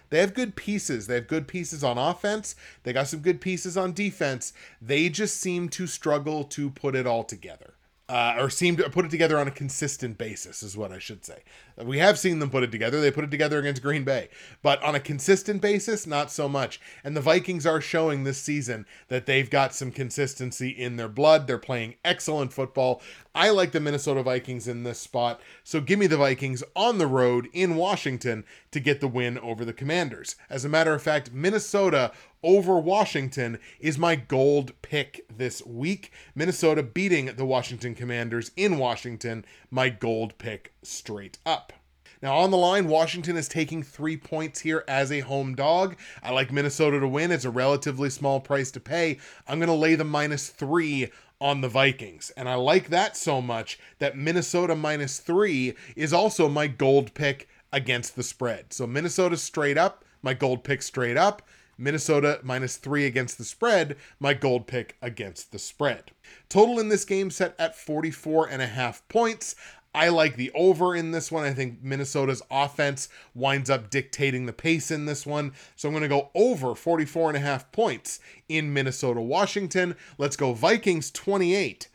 Speaker 1: They have good pieces. They have good pieces on offense. They got some good pieces on defense. They just seem to struggle to put it all together uh, or seem to put it together on a consistent basis, is what I should say. We have seen them put it together. They put it together against Green Bay, but on a consistent basis, not so much. And the Vikings are showing this season that they've got some consistency in their blood. They're playing excellent football. I like the Minnesota Vikings in this spot, so give me the Vikings on the road in Washington to get the win over the Commanders. As a matter of fact, Minnesota over Washington is my gold pick this week. Minnesota beating the Washington Commanders in Washington, my gold pick straight up. Now, on the line, Washington is taking three points here as a home dog. I like Minnesota to win. It's a relatively small price to pay. I'm going to lay the minus three on the Vikings. And I like that so much that Minnesota minus three is also my gold pick against the spread. So Minnesota straight up, my gold pick straight up. Minnesota minus three against the spread, my gold pick against the spread. Total in this game set at 44 and a half points. I like the over in this one. I think Minnesota's offense winds up dictating the pace in this one. So I'm going to go over 44 and a half points in Minnesota, Washington. Let's go Vikings 28,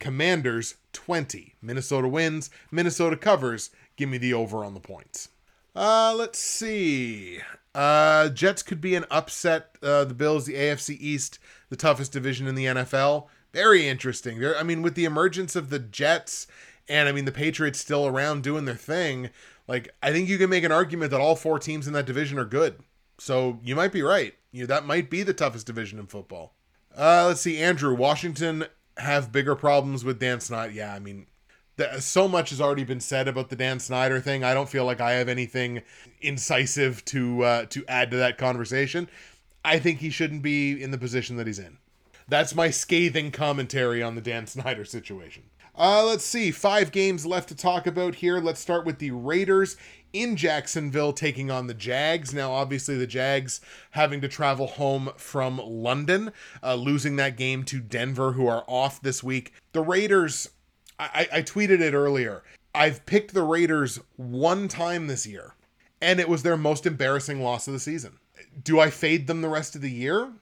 Speaker 1: Commanders 20. Minnesota wins, Minnesota covers. Give me the over on the points. Uh, let's see. Uh, Jets could be an upset. Uh, the Bills, the AFC East, the toughest division in the NFL. Very interesting. There, I mean, with the emergence of the Jets, and I mean the Patriots still around doing their thing. Like, I think you can make an argument that all four teams in that division are good. So you might be right. You that might be the toughest division in football. Uh, let's see, Andrew. Washington have bigger problems with Dan Snyder. Yeah, I mean, so much has already been said about the Dan Snyder thing. I don't feel like I have anything incisive to uh, to add to that conversation. I think he shouldn't be in the position that he's in. That's my scathing commentary on the Dan Snyder situation. Uh, let's see, five games left to talk about here. Let's start with the Raiders in Jacksonville taking on the Jags. Now, obviously, the Jags having to travel home from London, uh, losing that game to Denver, who are off this week. The Raiders I, I tweeted it earlier. I've picked the Raiders one time this year, and it was their most embarrassing loss of the season. Do I fade them the rest of the year?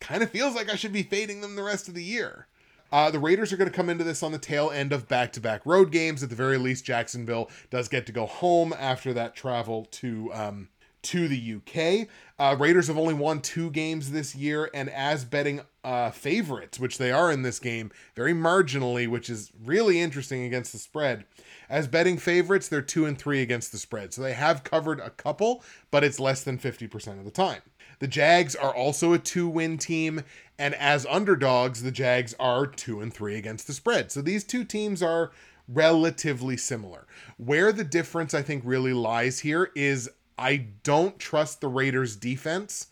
Speaker 1: Kind of feels like I should be fading them the rest of the year. Uh, the Raiders are going to come into this on the tail end of back to back road games. At the very least, Jacksonville does get to go home after that travel to um, to the UK. Uh, Raiders have only won two games this year, and as betting uh, favorites, which they are in this game, very marginally, which is really interesting against the spread. As betting favorites, they're two and three against the spread, so they have covered a couple, but it's less than 50% of the time. The Jags are also a two win team, and as underdogs, the Jags are two and three against the spread. So these two teams are relatively similar. Where the difference, I think, really lies here is I don't trust the Raiders defense,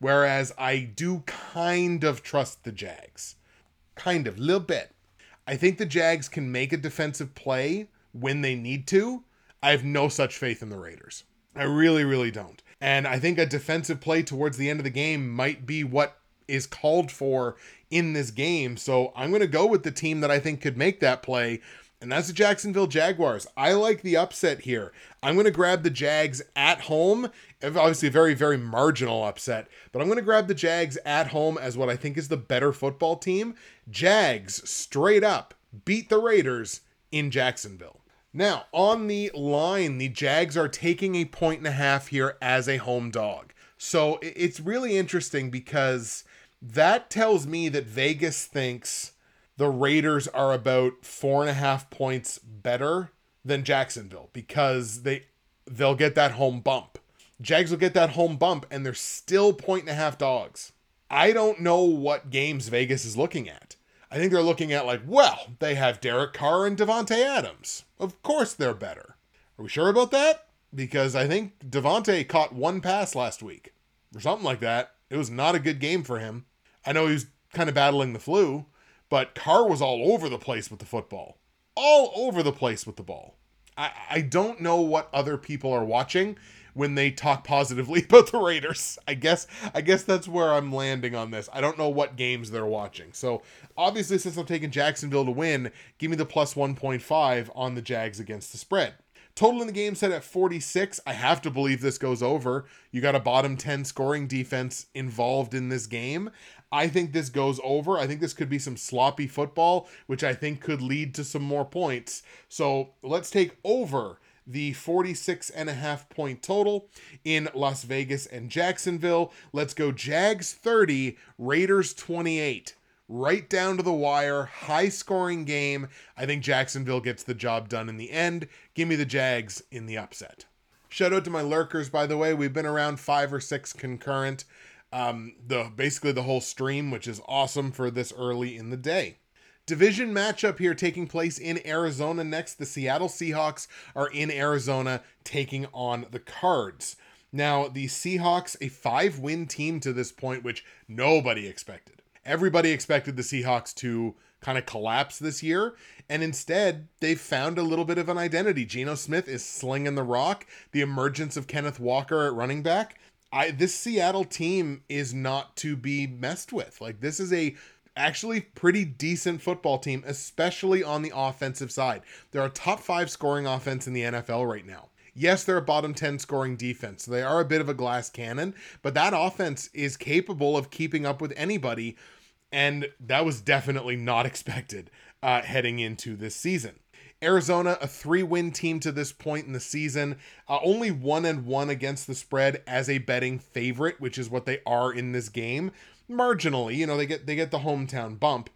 Speaker 1: whereas I do kind of trust the Jags. Kind of, little bit. I think the Jags can make a defensive play when they need to. I have no such faith in the Raiders. I really, really don't. And I think a defensive play towards the end of the game might be what is called for in this game. So I'm going to go with the team that I think could make that play and that's the Jacksonville Jaguars. I like the upset here. I'm going to grab the Jags at home. Obviously, a very, very marginal upset, but I'm going to grab the Jags at home as what I think is the better football team. Jags, straight up, beat the Raiders in Jacksonville. Now, on the line, the Jags are taking a point and a half here as a home dog. So it's really interesting because that tells me that Vegas thinks the Raiders are about four and a half points better than Jacksonville because they they'll get that home bump. Jags will get that home bump and they're still point and a half dogs. I don't know what games Vegas is looking at. I think they're looking at like, well, they have Derek Carr and Davante Adams. Of course they're better. Are we sure about that? Because I think Davante caught one pass last week or something like that. It was not a good game for him. I know he was kind of battling the flu, but Carr was all over the place with the football. All over the place with the ball. I, I don't know what other people are watching when they talk positively about the Raiders. I guess I guess that's where I'm landing on this. I don't know what games they're watching. So obviously since I'm taking Jacksonville to win, give me the plus 1.5 on the Jags against the spread. Total in the game set at 46. I have to believe this goes over. You got a bottom 10 scoring defense involved in this game. I think this goes over. I think this could be some sloppy football, which I think could lead to some more points. So let's take over the 46 and a half point total in Las Vegas and Jacksonville. Let's go Jags 30, Raiders 28. Right down to the wire, high scoring game. I think Jacksonville gets the job done in the end. Give me the Jags in the upset. Shout out to my lurkers, by the way. We've been around five or six concurrent um, the basically the whole stream, which is awesome for this early in the day. Division matchup here taking place in Arizona next. The Seattle Seahawks are in Arizona taking on the Cards. Now, the Seahawks, a five win team to this point, which nobody expected. Everybody expected the Seahawks to kind of collapse this year. And instead, they've found a little bit of an identity. Geno Smith is slinging the rock. The emergence of Kenneth Walker at running back I this Seattle team is not to be messed with. Like this is a actually pretty decent football team, especially on the offensive side. They're a top 5 scoring offense in the NFL right now. Yes, they're a bottom 10 scoring defense. So they are a bit of a glass cannon, but that offense is capable of keeping up with anybody and that was definitely not expected uh, heading into this season. Arizona, a three win team to this point in the season, uh, only one and one against the spread as a betting favorite, which is what they are in this game. Marginally, you know, they get they get the hometown bump.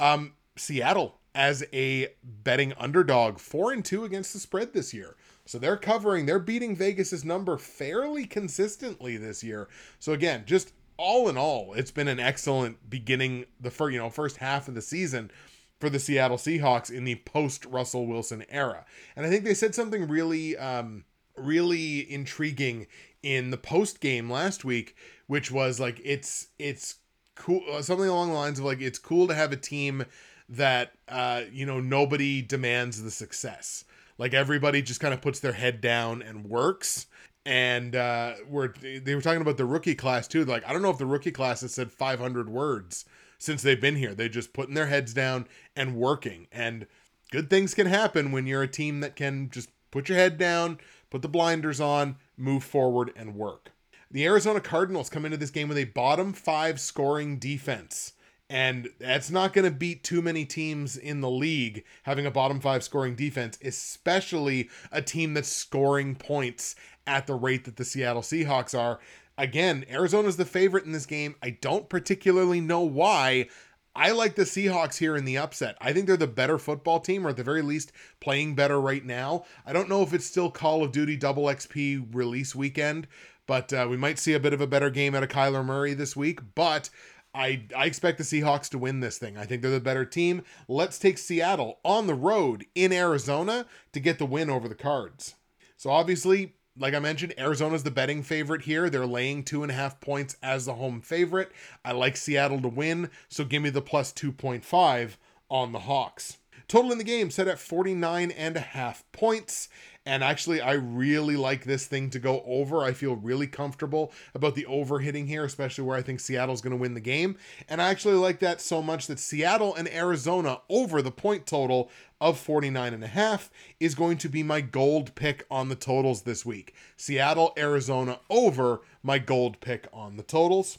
Speaker 1: Um, Seattle as a betting underdog, four and two against the spread this year. So they're covering, they're beating Vegas's number fairly consistently this year. So again, just all in all, it's been an excellent beginning the first, you know, first half of the season for the Seattle Seahawks in the post Russell Wilson era. And I think they said something really, um, really intriguing in the post game last week, which was like it's it's cool uh, something along the lines of like it's cool to have a team that uh, you know nobody demands the success. Like everybody just kind of puts their head down and works. And uh, we're they were talking about the rookie class too. Like I don't know if the rookie class has said 500 words since they've been here. They're just putting their heads down and working. And good things can happen when you're a team that can just put your head down, put the blinders on, move forward, and work. The Arizona Cardinals come into this game with a bottom five scoring defense. And that's not going to beat too many teams in the league having a bottom five scoring defense, especially a team that's scoring points at the rate that the Seattle Seahawks are again, Arizona's the favorite in this game. I don't particularly know why. I like the Seahawks here in the upset. I think they're the better football team, or at the very least, playing better right now. I don't know if it's still Call of Duty Double XP release weekend, but uh, we might see a bit of a better game out of Kyler Murray this week. But I, I expect the Seahawks to win this thing. I think they're the better team. Let's take Seattle on the road in Arizona to get the win over the Cards. So obviously, like I mentioned, Arizona's the betting favorite here. They're laying two and a half points as the home favorite. I like Seattle to win, so give me the plus 2.5 on the Hawks. Total in the game set at 49 and a half points. And actually, I really like this thing to go over. I feel really comfortable about the over hitting here, especially where I think Seattle's going to win the game. And I actually like that so much that Seattle and Arizona over the point total of 49 and a half is going to be my gold pick on the totals this week. Seattle, Arizona over my gold pick on the totals.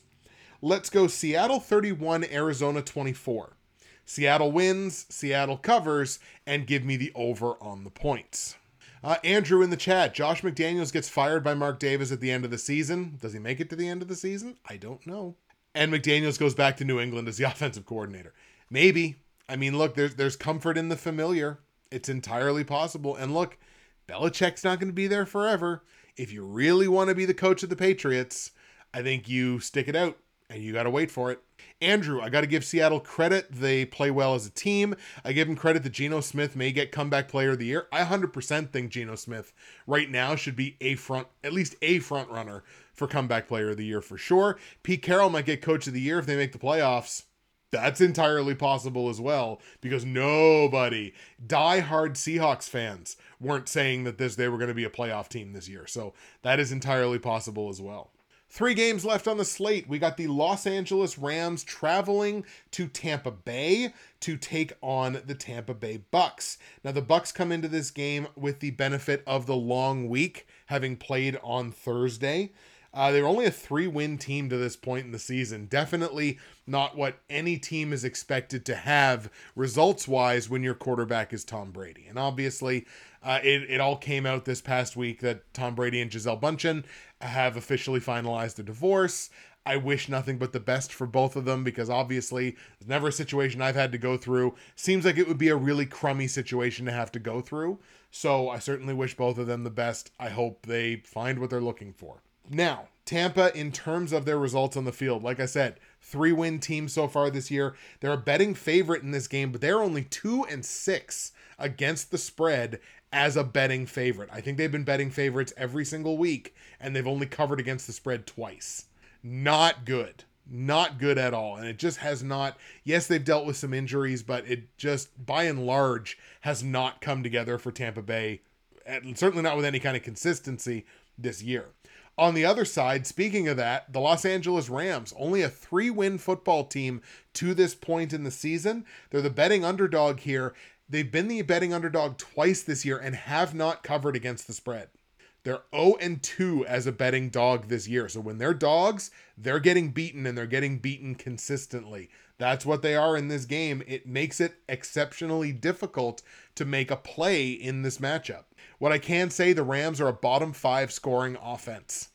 Speaker 1: Let's go Seattle 31, Arizona 24. Seattle wins, Seattle covers, and give me the over on the points. Uh, Andrew in the chat. Josh McDaniels gets fired by Mark Davis at the end of the season. Does he make it to the end of the season? I don't know. And McDaniels goes back to New England as the offensive coordinator. Maybe. I mean, look, there's there's comfort in the familiar. It's entirely possible. And look, Belichick's not going to be there forever. If you really want to be the coach of the Patriots, I think you stick it out and you got to wait for it. Andrew, I got to give Seattle credit. They play well as a team. I give them credit that Geno Smith may get comeback player of the year. I 100% think Geno Smith right now should be a front, at least a front runner for comeback player of the year for sure. Pete Carroll might get coach of the year if they make the playoffs. That's entirely possible as well because nobody, die-hard Seahawks fans, weren't saying that this they were going to be a playoff team this year. So that is entirely possible as well. Three games left on the slate. We got the Los Angeles Rams traveling to Tampa Bay to take on the Tampa Bay Bucks. Now the Bucks come into this game with the benefit of the long week having played on Thursday. Uh, they're only a three win team to this point in the season. Definitely not what any team is expected to have results wise when your quarterback is Tom Brady. And obviously, uh, it, it all came out this past week that Tom Brady and Gisele Bündchen have officially finalized a divorce. I wish nothing but the best for both of them because obviously it's never a situation I've had to go through. Seems like it would be a really crummy situation to have to go through. So I certainly wish both of them the best. I hope they find what they're looking for. Now, Tampa, in terms of their results on the field, like I said, three win team so far this year. They're a betting favorite in this game, but they're only two and six against the spread as a betting favorite. I think they've been betting favorites every single week, and they've only covered against the spread twice. Not good. Not good at all. And it just has not, yes, they've dealt with some injuries, but it just, by and large, has not come together for Tampa Bay, certainly not with any kind of consistency this year. On the other side, speaking of that, the Los Angeles Rams, only a three win football team to this point in the season. They're the betting underdog here. They've been the betting underdog twice this year and have not covered against the spread. They're 0 and 2 as a betting dog this year. So when they're dogs, they're getting beaten and they're getting beaten consistently. That's what they are in this game. It makes it exceptionally difficult to make a play in this matchup. What I can say, the Rams are a bottom five scoring offense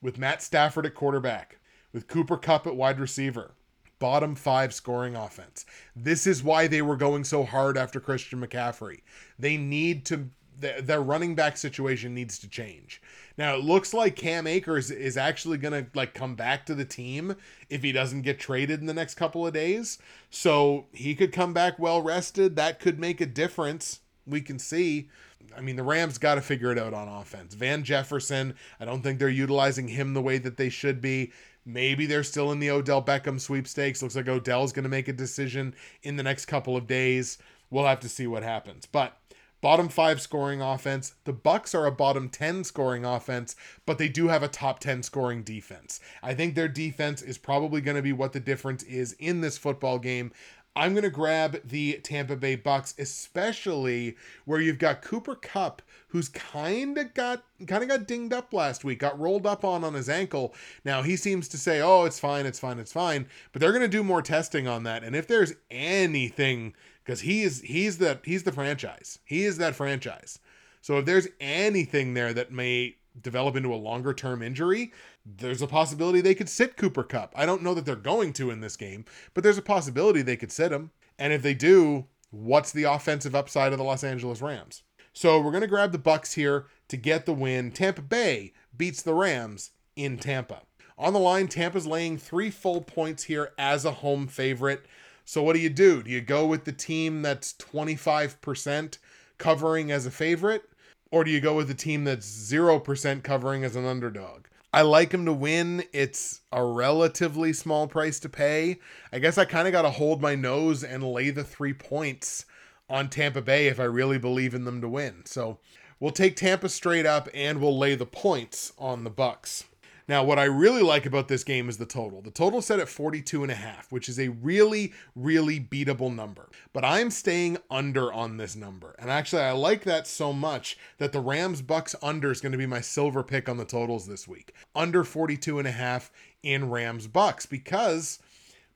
Speaker 1: with Matt Stafford at quarterback, with Cooper Kupp at wide receiver. Bottom five scoring offense. This is why they were going so hard after Christian McCaffrey. They need to their running back situation needs to change. Now it looks like Cam Akers is actually going to like come back to the team if he doesn't get traded in the next couple of days. So he could come back well rested. That could make a difference. We can see. I mean, the Rams got to figure it out on offense. Van Jefferson, I don't think they're utilizing him the way that they should be. Maybe they're still in the Odell Beckham sweepstakes. Looks like Odell's going to make a decision in the next couple of days. We'll have to see what happens. But bottom 5 scoring offense. The Bucks are a bottom 10 scoring offense, but they do have a top 10 scoring defense. I think their defense is probably going to be what the difference is in this football game. I'm going to grab the Tampa Bay Bucks, especially where you've got Cooper Kupp, who's kind of got kind of got dinged up last week, got rolled up on on his ankle. Now he seems to say, "Oh, it's fine, it's fine, it's fine," but they're going to do more testing on that. And if there's anything, because he is he's the he's the franchise, he is that franchise. So if there's anything there that may develop into a longer term injury, there's a possibility they could sit Cooper Kupp. I don't know that they're going to in this game, but there's a possibility they could sit him. And if they do, what's the offensive upside of the Los Angeles Rams? So we're going to grab the Bucks here to get the win. Tampa Bay beats the Rams in Tampa. On the line, Tampa's laying three full points here as a home favorite. So what do you do? Do you go with the team that's 25% covering as a favorite? Or do you go with a team that's 0% covering as an underdog? I like them to win. It's a relatively small price to pay. I guess I kind of got to hold my nose and lay the three points on Tampa Bay if I really believe in them to win. So we'll take Tampa straight up and we'll lay the points on the Bucks. Now, what I really like about this game is the total. The total set at 42 and a half, which is a really, really beatable number. But I'm staying under on this number. And actually, I like that so much that the Rams Bucks under is going to be my silver pick on the totals this week. Under 42 and a half in Rams Bucks because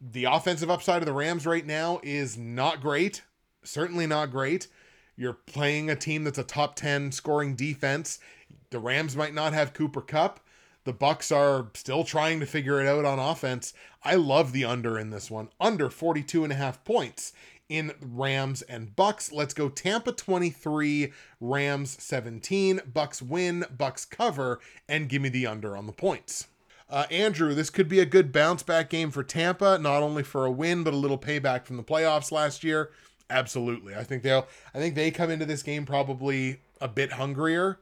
Speaker 1: the offensive upside of the Rams right now is not great. Certainly not great. You're playing a team that's a top 10 scoring defense. The Rams might not have Cooper Kupp the Bucks are still trying to figure it out on offense. I love the under in this one. Under 42 and a half points in Rams and Bucks. Let's go Tampa 23, Rams 17. Bucks win, Bucks cover, and give me the under on the points. Uh, Andrew, this could be a good bounce back game for Tampa, not only for a win but a little payback from the playoffs last year. Absolutely, I think they'll. I think they come into this game probably a bit hungrier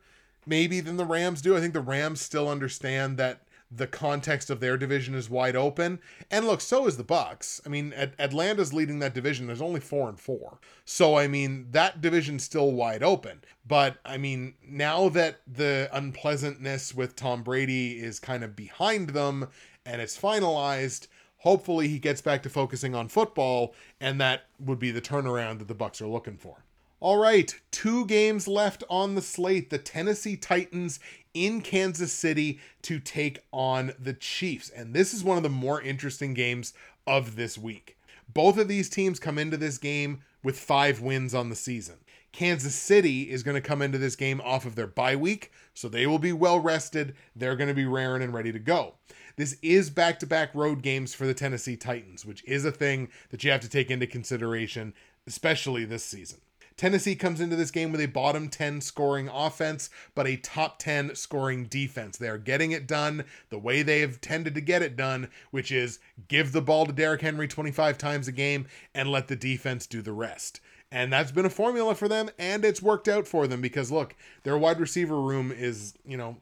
Speaker 1: maybe than the Rams do. I think the Rams still understand that the context of their division is wide open. And look, so is the Bucks. I mean, Atlanta's leading that division. There's only 4 and 4. So I mean, that division's still wide open. But I mean, now that the unpleasantness with Tom Brady is kind of behind them and it's finalized, hopefully he gets back to focusing on football and that would be the turnaround that the Bucks are looking for. All right, two games left on the slate. The Tennessee Titans in Kansas City to take on the Chiefs. And this is one of the more interesting games of this week. Both of these teams come into this game with five wins on the season. Kansas City is going to come into this game off of their bye week, so they will be well rested. They're going to be raring and ready to go. This is back to back road games for the Tennessee Titans, which is a thing that you have to take into consideration, especially this season. Tennessee comes into this game with a bottom 10 scoring offense, but a top 10 scoring defense. They are getting it done the way they have tended to get it done, which is give the ball to Derrick Henry 25 times a game and let the defense do the rest. And that's been a formula for them, and it's worked out for them because look, their wide receiver room is, you know,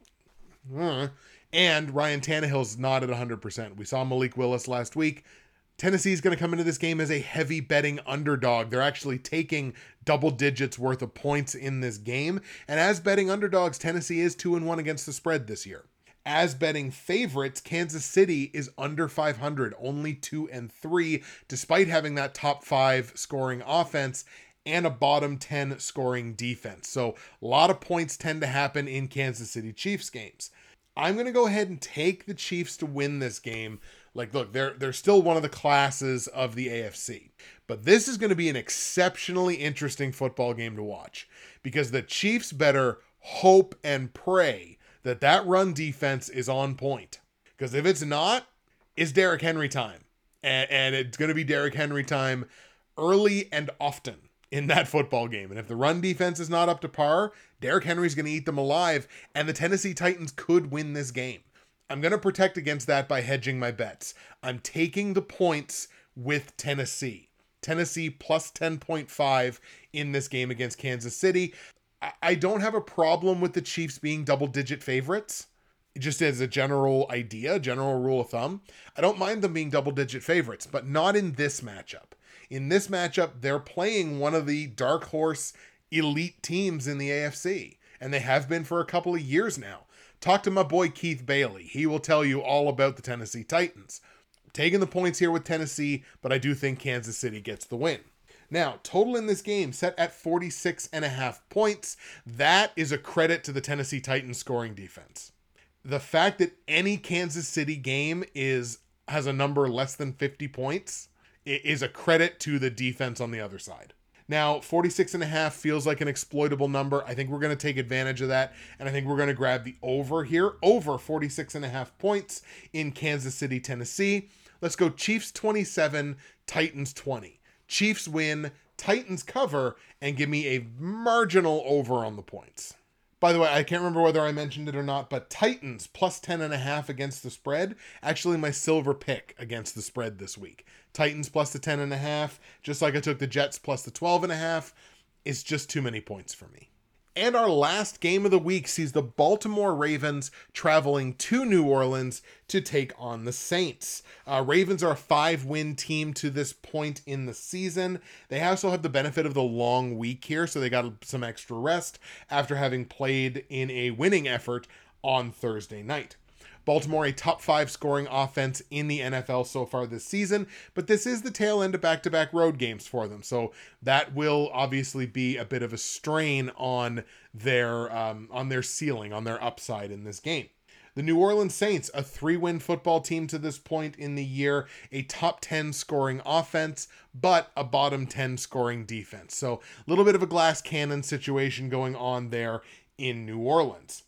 Speaker 1: uh, and Ryan Tannehill's not at 100%. We saw Malik Willis last week. Tennessee is going to come into this game as a heavy betting underdog. They're actually taking double digits worth of points in this game. And as betting underdogs, Tennessee is 2 and 1 against the spread this year. As betting favorites, Kansas City is under 500, only 2 and 3 despite having that top 5 scoring offense and a bottom 10 scoring defense. So, a lot of points tend to happen in Kansas City Chiefs games. I'm going to go ahead and take the Chiefs to win this game like, look, they're they're still one of the classes of the AFC. But this is going to be an exceptionally interesting football game to watch because the Chiefs better hope and pray that that run defense is on point. Because if it's not, it's Derrick Henry time. And, and it's going to be Derrick Henry time early and often in that football game. And if the run defense is not up to par, Derrick Henry's going to eat them alive, and the Tennessee Titans could win this game. I'm going to protect against that by hedging my bets. I'm taking the points with Tennessee. Tennessee plus 10.5 in this game against Kansas City. I don't have a problem with the Chiefs being double digit favorites, just as a general idea, general rule of thumb. I don't mind them being double digit favorites, but not in this matchup. In this matchup, they're playing one of the dark horse elite teams in the AFC, and they have been for a couple of years now. Talk to my boy Keith Bailey. He will tell you all about the Tennessee Titans. taking the points here with Tennessee, but I do think Kansas City gets the win. Now, total in this game set at 46 and a half points. That is a credit to the Tennessee Titans scoring defense. The fact that any Kansas City game is has a number less than 50 points is a credit to the defense on the other side. Now, 46 and a half feels like an exploitable number. I think we're going to take advantage of that. And I think we're going to grab the over here, over 46 and a half points in Kansas City, Tennessee. Let's go Chiefs 27, Titans 20. Chiefs win, Titans cover, and give me a marginal over on the points. By the way, I can't remember whether I mentioned it or not, but Titans plus 10 and a half against the spread. Actually, my silver pick against the spread this week. Titans plus the 10 and a half, just like I took the Jets plus the 12 and a half. It's just too many points for me. And our last game of the week sees the Baltimore Ravens traveling to New Orleans to take on the Saints. Uh, Ravens are a five win team to this point in the season. They also have the benefit of the long week here, so they got some extra rest after having played in a winning effort on Thursday night. Baltimore, a top five scoring offense in the NFL so far this season, but this is the tail end of back to back road games for them. So that will obviously be a bit of a strain on their um, on their ceiling, on their upside in this game. The New Orleans Saints, a three win football team to this point in the year, a top 10 scoring offense, but a bottom 10 scoring defense. So a little bit of a glass cannon situation going on there in New Orleans.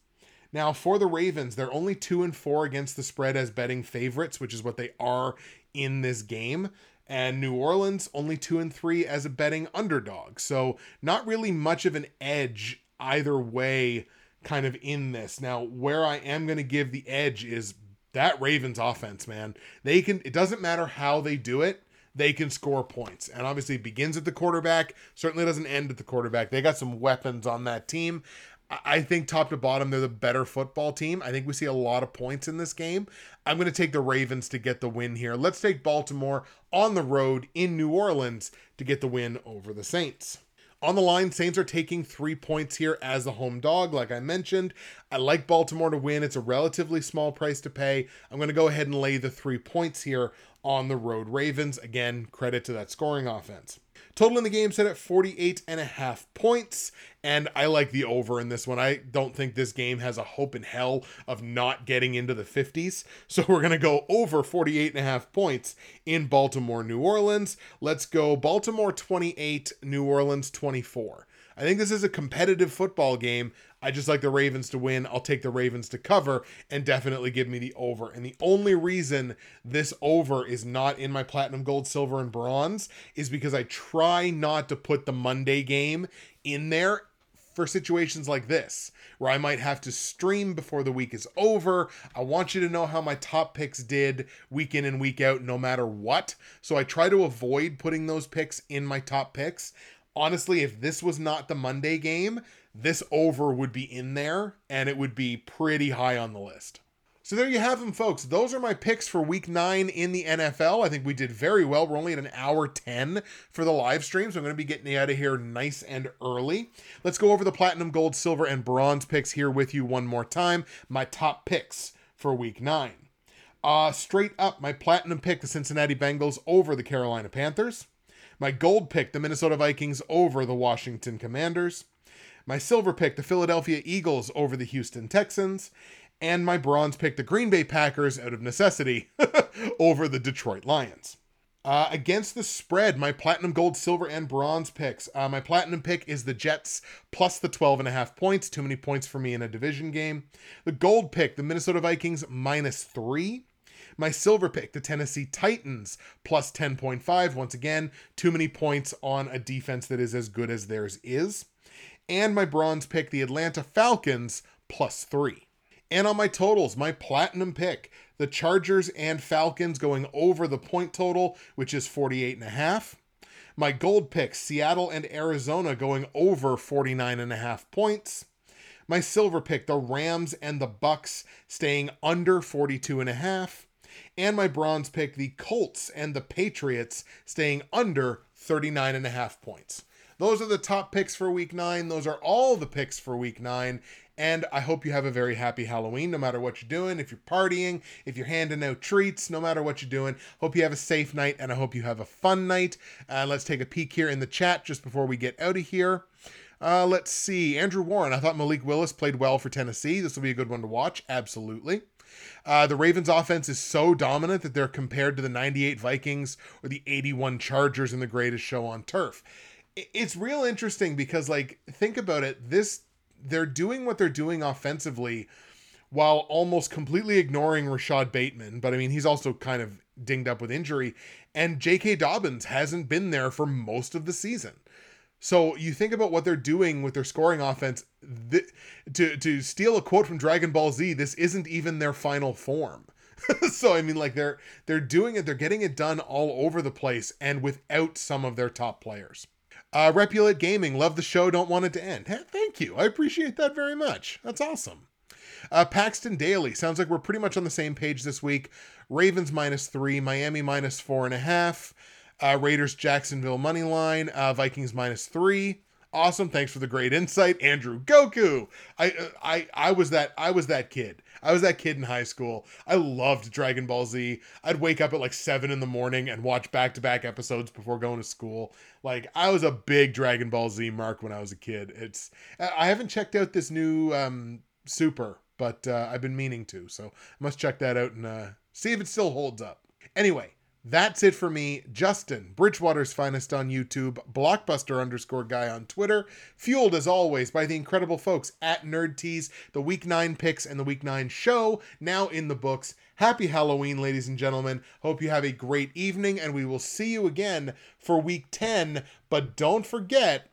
Speaker 1: Now, for the Ravens, they're only two and four against the spread as betting favorites, which is what they are in this game. And New Orleans only two and three as a betting underdog. So, not really much of an edge either way, kind of in this. Now, where I am going to give the edge is that Ravens offense, man. They can, it doesn't matter how they do it they can score points. And obviously, it begins at the quarterback, certainly doesn't end at the quarterback. They got some weapons on that team. I think top to bottom, they're the better football team. I think we see a lot of points in this game. I'm going to take the Ravens to get the win here. Let's take Baltimore on the road in New Orleans to get the win over the Saints. On the line, Saints are taking three points here as a home dog, like I mentioned. I like Baltimore to win. It's a relatively small price to pay. I'm going to go ahead and lay the three points here on the road Ravens. Again, credit to that scoring offense. Total in the game set at 48 and a half points, and I like the over in this one. I don't think this game has a hope in hell of not getting into the 50s. So we're going to go over 48 and a half points in Baltimore, New Orleans. Let's go Baltimore 28, New Orleans 24. I think this is a competitive football game. I just like the Ravens to win. I'll take the Ravens to cover and definitely give me the over. And the only reason this over is not in my platinum, gold, silver, and bronze is because I try not to put the Monday game in there for situations like this, where I might have to stream before the week is over. I want you to know how my top picks did week in and week out, no matter what. So I try to avoid putting those picks in my top picks honestly, if this was not the Monday game, this over would be in there and it would be pretty high on the list. So there you have them, folks. Those are my picks for week nine in the NFL. I think we did very well. We're only at an hour 10 for the live stream, so I'm going to be getting out of here nice and early. Let's go over the platinum, gold, silver, and bronze picks here with you one more time. My top picks for week nine. Uh, straight up, my platinum pick, the Cincinnati Bengals over the Carolina Panthers. My gold pick, the Minnesota Vikings over the Washington Commanders. My silver pick, the Philadelphia Eagles over the Houston Texans. And my bronze pick, the Green Bay Packers, out of necessity, over the Detroit Lions. Uh, against the spread, my platinum, gold, silver, and bronze picks. Uh, my platinum pick is the Jets plus the 12 and a half points. Too many points for me in a division game. The gold pick, the Minnesota Vikings minus three. My silver pick, the Tennessee Titans, plus 10.5. Once again, too many points on a defense that is as good as theirs is. And my bronze pick, the Atlanta Falcons, plus three. And on my totals, my platinum pick, the Chargers and Falcons going over the point total, which is 48 and a half. My gold pick, Seattle and Arizona going over 49 and a half points. My silver pick, the Rams and the Bucs staying under 42 and a half and my bronze pick, the Colts and the Patriots, staying under 39 and a half points. Those are the top picks for week nine. Those are all the picks for week nine. And I hope you have a very happy Halloween, no matter what you're doing. If you're partying, if you're handing out treats, no matter what you're doing, hope you have a safe night and I hope you have a fun night. Uh, let's take a peek here in the chat just before we get out of here. Uh, let's see. Andrew Warren, I thought Malik Willis played well for Tennessee. This will be a good one to watch. Absolutely. Uh, the Ravens offense is so dominant that they're compared to the 98 Vikings or the 81 Chargers in the greatest show on turf. It's real interesting because like think about it, this they're doing what they're doing offensively while almost completely ignoring Rashod Bateman, but I mean he's also kind of dinged up with injury and J.K. Dobbins hasn't been there for most of the season. So you think about what they're doing with their scoring offense. Th- to to steal a quote from Dragon Ball Z, this isn't even their final form. so I mean, like they're they're doing it, they're getting it done all over the place, and without some of their top players. Uh, Gaming, love the show, don't want it to end. Hey, thank you. I appreciate that very much. That's awesome. Uh, Paxton Daily, sounds like we're pretty much on the same page this week. Ravens minus three, Miami minus four and a half, uh, Raiders Jacksonville money line, uh, Vikings minus three. Awesome. Thanks for the great insight, Andrew Goku. I uh, I I was that I was that kid. I was that kid in high school. I loved Dragon Ball Z. I'd wake up at like seven in the morning and watch back to back episodes before going to school. Like I was a big Dragon Ball Z mark when I was a kid. It's I haven't checked out this new um, Super, but uh, I've been meaning to, so I must check that out and uh, see if it still holds up. Anyway, that's it for me. Justin, Bridgewater's finest on YouTube, blockbuster underscore guy on Twitter, fueled as always by the incredible folks at Nerd Tees, the Week 9 picks and the Week 9 show now in the books. Happy Halloween, ladies and gentlemen. Hope you have a great evening, and we will see you again for Week 10. But don't forget,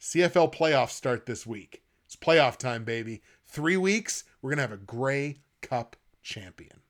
Speaker 1: CFL playoffs start this week. It's playoff time, baby. Three weeks, we're going to have a Grey Cup champion.